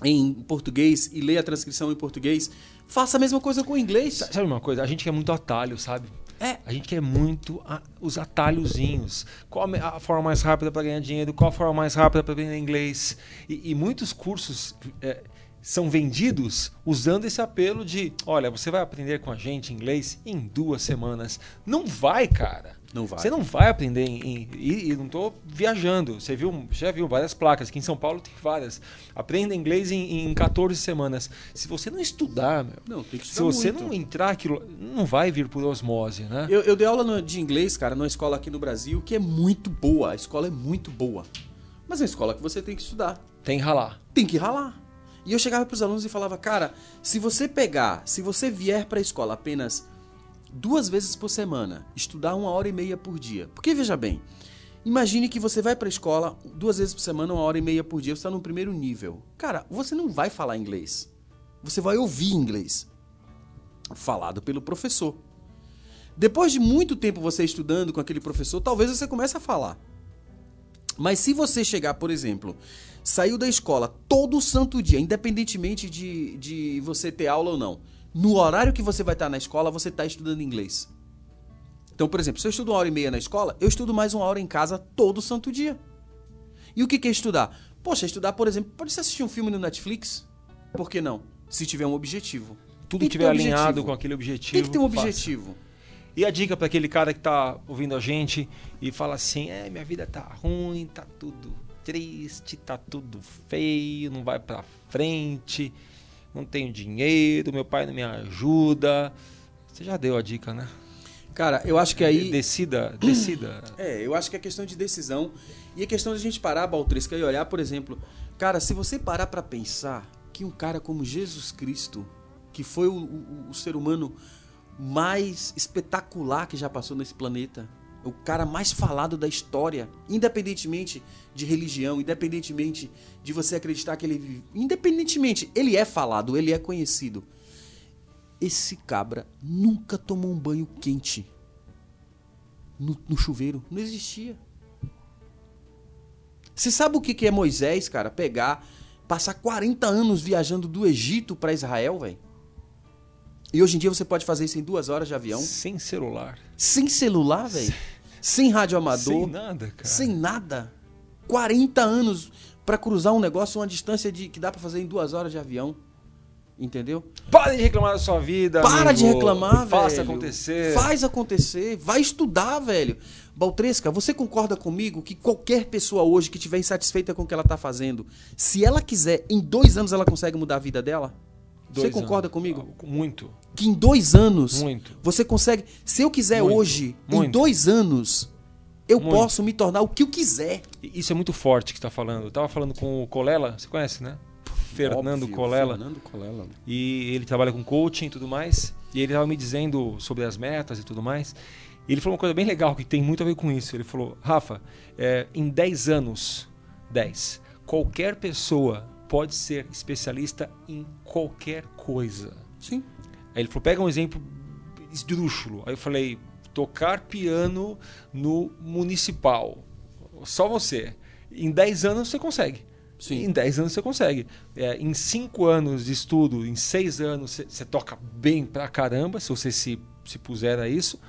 em português e ler a transcrição em português. Faça a mesma coisa com o inglês. Sabe uma coisa? A gente quer muito atalho, sabe? É. A gente quer muito a- os atalhozinhos. Qual a forma mais rápida para ganhar dinheiro? Qual a forma mais rápida para aprender inglês? E, e muitos cursos é, são vendidos usando esse apelo de: olha, você vai aprender com a gente inglês em duas semanas. Não vai, cara. Não vai. Você não vai aprender em. em- e, e não estou viajando. Você viu, já viu várias placas. Aqui em São Paulo tem várias. Aprenda inglês em, em 14 semanas. Se você não estudar, meu, Não, tem que se estudar você muito. não entrar aquilo, não vai vir por osmose, né? Eu, eu dei aula no- de inglês, cara, numa escola aqui no Brasil que é muito boa. A escola é muito boa. Mas é uma escola que você tem que estudar. Tem que ralar. Tem que ralar. E eu chegava pros alunos e falava, cara, se você pegar, se você vier pra escola apenas duas vezes por semana, estudar uma hora e meia por dia. Porque veja bem, imagine que você vai pra escola duas vezes por semana, uma hora e meia por dia, você está no primeiro nível. Cara, você não vai falar inglês. Você vai ouvir inglês. Falado pelo professor. Depois de muito tempo você estudando com aquele professor, talvez você comece a falar. Mas se você chegar, por exemplo, saiu da escola todo santo dia, independentemente de, de você ter aula ou não, no horário que você vai estar na escola, você está estudando inglês. Então, por exemplo, se eu estudo uma hora e meia na escola, eu estudo mais uma hora em casa todo santo dia. E o que é estudar? Poxa, estudar, por exemplo, pode ser assistir um filme no Netflix? Por que não? Se tiver um objetivo. Tudo estiver alinhado objetivo. com aquele objetivo. Tem que ter um faça. objetivo. E a dica para aquele cara que tá ouvindo a gente e fala assim: é, minha vida tá ruim, tá tudo triste, tá tudo feio, não vai pra frente, não tenho dinheiro, meu pai não me ajuda. Você já deu a dica, né? Cara, eu acho que aí. Decida, decida. É, eu acho que é questão de decisão e é questão de a gente parar, Baltresca, e olhar, por exemplo, cara, se você parar pra pensar que um cara como Jesus Cristo, que foi o, o- o ser humano mais espetacular que já passou nesse planeta, o cara mais falado da história, independentemente de religião, independentemente de você acreditar que ele vive, independentemente, ele é falado, ele é conhecido. Esse cabra nunca tomou um banho quente no, no chuveiro. Não existia. Você sabe o que que é Moisés, cara? Pegar, passar 40 anos viajando do Egito pra Israel, velho. E hoje em dia você pode fazer isso em duas horas de avião. Sem celular. Sem celular, velho. Sem rádio amador. Sem nada, cara. Sem nada. 40 anos pra cruzar um negócio uma distância de que dá pra fazer em duas horas de avião. Entendeu? Para de reclamar da sua vida. Para de amigo. reclamar, Faça velho. acontecer. Faz acontecer. Vai estudar, velho. Baltresca, você concorda comigo que qualquer pessoa hoje que estiver insatisfeita com o que ela tá fazendo, se ela quiser, em dois anos ela consegue mudar a vida dela? Você Dois concorda anos. comigo? Muito. Que em dois anos Muito. você consegue. Se eu quiser Muito, hoje, em muito. dois anos, eu Muito. posso me tornar o que eu quiser. Isso é muito forte que você tá falando. Eu tava falando com o Colela, você conhece, né? Fernando Óbvio, Colela. Fernando Colela. E ele trabalha com coaching e tudo mais. E ele tava me dizendo sobre as metas e tudo mais. E ele falou uma coisa bem legal que tem muito a ver com isso. Ele falou: Rafa, é, em 10 anos, 10, qualquer pessoa pode ser especialista em qualquer coisa. Sim. Aí ele falou: pega um exemplo esdrúxulo. Aí eu falei: tocar piano no municipal. Só você. Em 10 anos você consegue. Sim. Em 10 anos você consegue. É, em 5 anos de estudo, em 6 anos, você- toca bem pra caramba, se você se, se puser a isso.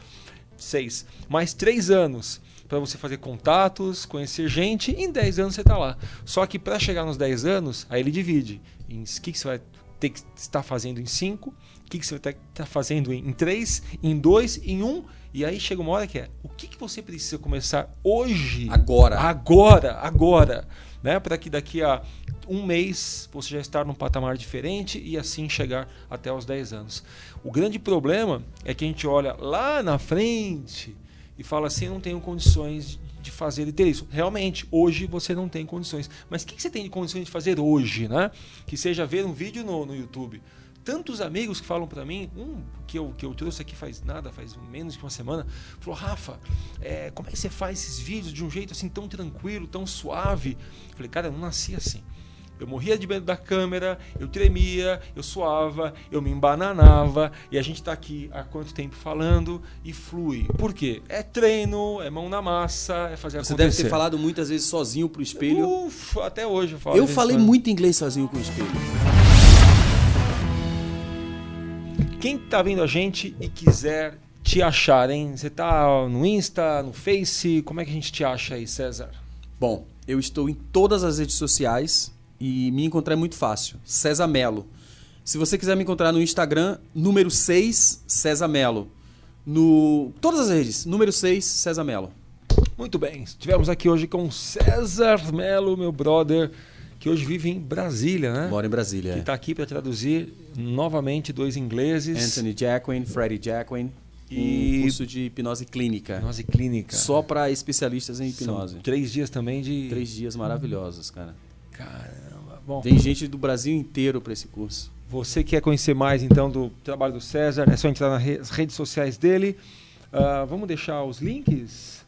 6. Mais 3 anos para você fazer contatos, conhecer gente, em 10 anos você tá lá. Só que para chegar nos 10 anos, aí ele divide. Em o que, que você vai ter que estar fazendo em 5, o que, que você vai ter que estar fazendo em 3, em 2, em 1. Um, e aí chega uma hora que é, o que, que você precisa começar hoje? Agora. Agora, agora. Né? Para que daqui a um mês você já estar num patamar diferente e assim chegar até os 10 anos. O grande problema é que a gente olha lá na frente e fala assim, não tenho condições de fazer e ter isso. Realmente, hoje você não tem condições. Mas o que, que você tem de condições de fazer hoje, né? Que seja ver um vídeo no, no YouTube. Tantos amigos que falam para mim, um que eu, que eu trouxe aqui faz nada, faz menos de uma semana, falou: Rafa, é, como é que você faz esses vídeos de um jeito assim tão tranquilo, tão suave? Eu falei, cara, eu não nasci assim. Eu morria de medo da câmera, eu tremia, eu suava, eu me embananava e a gente tá aqui há quanto tempo falando e flui. Por quê? É treino, é mão na massa, é fazer Você acontecer. deve ter falado muitas vezes sozinho pro espelho. Uf, até hoje eu falo. eu falei muito inglês sozinho com o espelho. Quem tá vendo a gente e quiser te achar, hein? Você tá no Insta, no Face, como é que a gente te acha aí, César? Bom, eu estou em todas as redes sociais e me encontrar é muito fácil. César Melo. Se você quiser me encontrar no Instagram, número 6, César Melo. No todas as redes, número 6, César Melo. Muito bem, estivemos aqui hoje com César Melo, meu brother, que hoje vive em Brasília, né? Moro em Brasília. Que é. está aqui para traduzir novamente dois ingleses. Anthony Jacquin, Freddie Jacquin E- um curso de hipnose clínica. Hipnose clínica. Só para especialistas em hipnose. São três dias também de. Três dias maravilhosos, cara. Caramba. Bom, Vem gente do Brasil inteiro para esse curso. você quer conhecer mais então do trabalho do César, é só entrar nas re- redes sociais dele. Ah, vamos deixar os links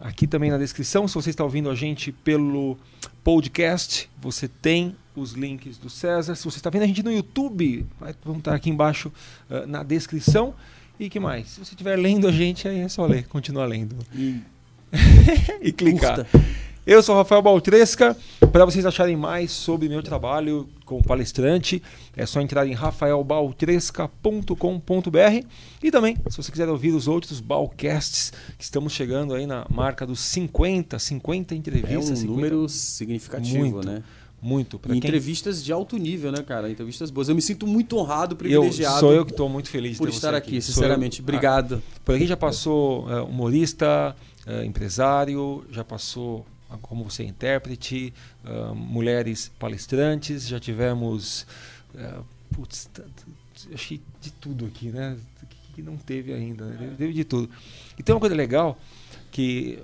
aqui também na descrição. Se você está ouvindo a gente pelo podcast, você tem os links do César. Se você está vendo a gente no YouTube, vai, vão estar aqui embaixo ah, na descrição. E que mais? Se você estiver lendo a gente, aí é só ler, continuar lendo. E e clicar. curta. Eu sou o Rafael Baltresca. Para vocês acharem mais sobre meu trabalho como palestrante, é só entrar em rafaelbaltresca.com.br e também, se você quiser ouvir os outros Balcasts, que estamos chegando aí na marca dos 50, 50 É entrevistas. um 50 número significativo, Muito. né? muito. Pra quem... entrevistas de alto nível, né, cara? Entrevistas boas. Eu me sinto muito honrado, eu, privilegiado sou eu que estou muito feliz de por estar aqui, Sou sinceramente. eu- Obrigado. Por aqui já passou é, humorista, é, empresário, já passou ah, como você é intérprete, ah, mulheres palestrantes, já tivemos é, putz, t- achei de tudo aqui, né? Que não teve ainda, né? Teve- teve de tudo. E tem uma coisa legal que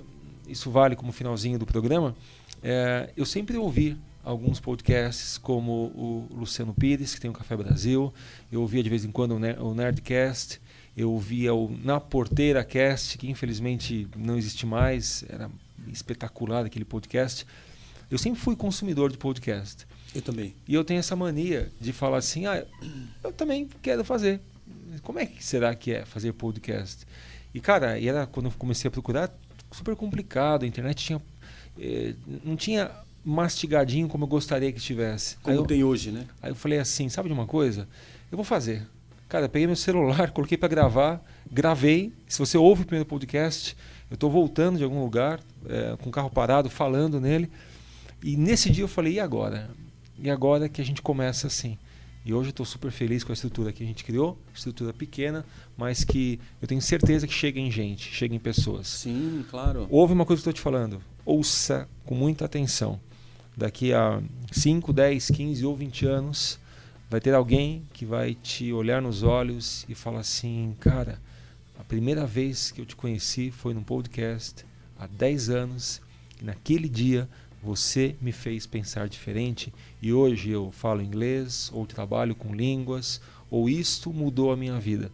isso vale como finalzinho do programa. é, eu sempre ouvi alguns podcasts como o Luciano Pires, que tem o Café Brasil. Eu ouvia de vez em quando o Nerdcast. Eu ouvia o Na Porteira Cast, que infelizmente não existe mais. Era espetacular aquele podcast. Eu sempre fui consumidor de podcast. Eu também. E eu tenho essa mania de falar assim: ah, eu também quero fazer. Como é que será que é fazer podcast? E cara, e era quando eu comecei a procurar, super complicado. A internet tinha. eh, não tinha mastigadinho como eu gostaria que tivesse. Como eu, tem hoje, né? Aí eu falei assim, sabe de uma coisa? Eu vou fazer. Cara, peguei meu celular, coloquei para gravar, gravei. Se você ouve o primeiro podcast, eu estou voltando de algum lugar, é, com o carro parado, falando nele. E nesse dia eu falei, e agora? E agora que a gente começa assim. E hoje eu estou super feliz com a estrutura que a gente criou, estrutura pequena, mas que eu tenho certeza que chega em gente, chega em pessoas. Sim, claro. Ouve uma coisa que eu estou te falando. Ouça com muita atenção. Daqui a 5, 10, 15 ou 20 anos, vai ter alguém que vai te olhar nos olhos e falar assim: Cara, a primeira vez que eu te conheci foi num podcast há 10 anos e naquele dia você me fez pensar diferente e hoje eu falo inglês ou trabalho com línguas ou isto mudou a minha vida.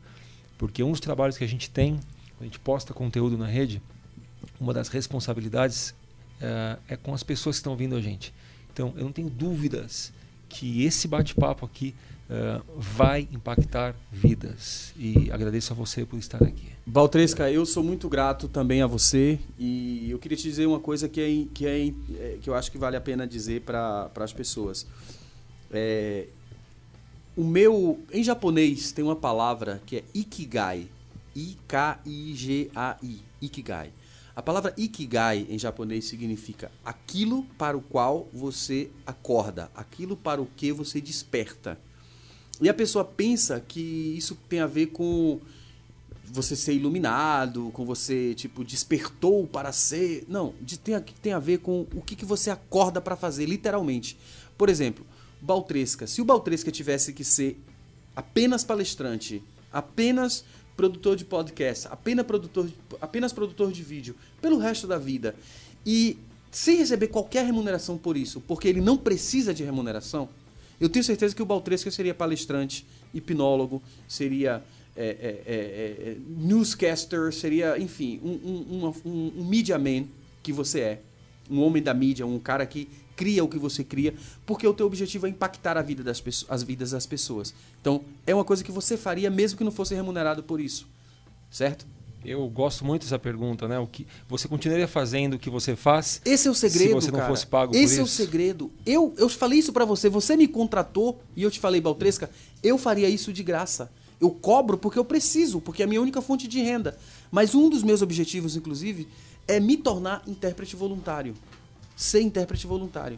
Porque um dos trabalhos que a gente tem, a gente posta conteúdo na rede, uma das responsabilidades eh, é com as pessoas que estão ouvindo a gente. Então, eu não tenho dúvidas que esse bate-papo aqui eh, vai impactar vidas. E agradeço a você por estar aqui. Baltresca, eu sou muito grato também a você e eu queria te dizer uma coisa que, é, que, é, é, que eu acho que vale a pena dizer para as pessoas. É, o meu, em japonês tem uma palavra que é ikigai, I-K-I-G-A-I, ikigai. A palavra ikigai em japonês significa aquilo para o qual você acorda, aquilo para o que você desperta. E a pessoa pensa que isso tem a ver com você ser iluminado, com você, tipo, despertou para ser. Não, de- tem, a- tem a ver com o que, que você acorda para fazer, literalmente. Por exemplo, Baltresca. Se o Baltresca tivesse que ser apenas palestrante, apenas produtor de podcast, apenas produtor, apenas produtor de vídeo, pelo resto da vida, e sem receber qualquer remuneração por isso, porque ele não precisa de remuneração, eu tenho certeza que o Baltresca seria palestrante, hipnólogo, seria é, é, é, é, newscaster, seria, enfim, um, um, um, um media man que você é. Um homem da mídia, um cara que cria o que você cria, porque o teu objetivo é impactar a vida das pessoas, as vidas das pessoas. Então, é uma coisa que você faria mesmo que não fosse remunerado por isso. Certo? Eu gosto muito dessa pergunta, né? O que você continuaria fazendo o que você faz? Esse é o segredo, Se você não cara. fosse pago Esse por é o segredo. Eu, eu falei isso pra você, você me contratou e eu te falei, Baltresca, eu faria isso de graça. Eu cobro porque eu preciso, porque é a minha única fonte de renda. Mas um dos meus objetivos, inclusive, é me tornar intérprete voluntário. Ser intérprete voluntário.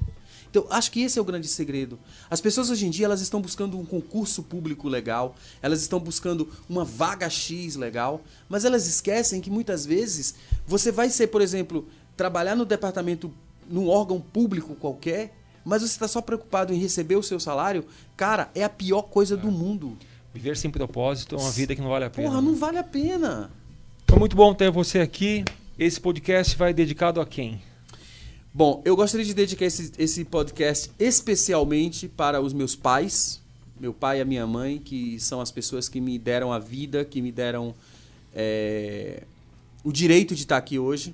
Então, acho que esse é o grande segredo. As pessoas hoje em dia elas estão buscando um concurso público legal, elas estão buscando uma vaga X legal, mas elas esquecem que muitas vezes você vai ser, por exemplo, trabalhar no departamento, num órgão público qualquer, mas você está só preocupado em receber o seu salário. Cara, é a pior coisa do mundo. Viver sem propósito é uma vida que não vale a pena. Porra, não vale a pena. Foi muito bom ter você aqui. Esse podcast vai dedicado a quem? Bom, eu gostaria de dedicar esse, esse podcast especialmente para os meus pais, meu pai e a minha mãe, que são as pessoas que me deram a vida, que me deram é, o direito de estar aqui hoje,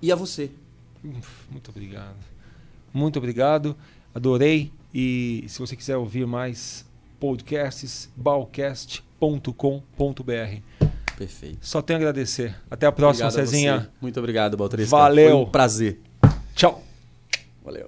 e a você. Muito obrigado. Muito obrigado. Adorei. E se você quiser ouvir mais podcasts, balcast.com.br. Perfeito. Só tenho a agradecer. Até a próxima, Obrigado a Cezinha. você. Muito obrigado, Baltresca. Valeu. Foi um prazer. Tchau. Valeu.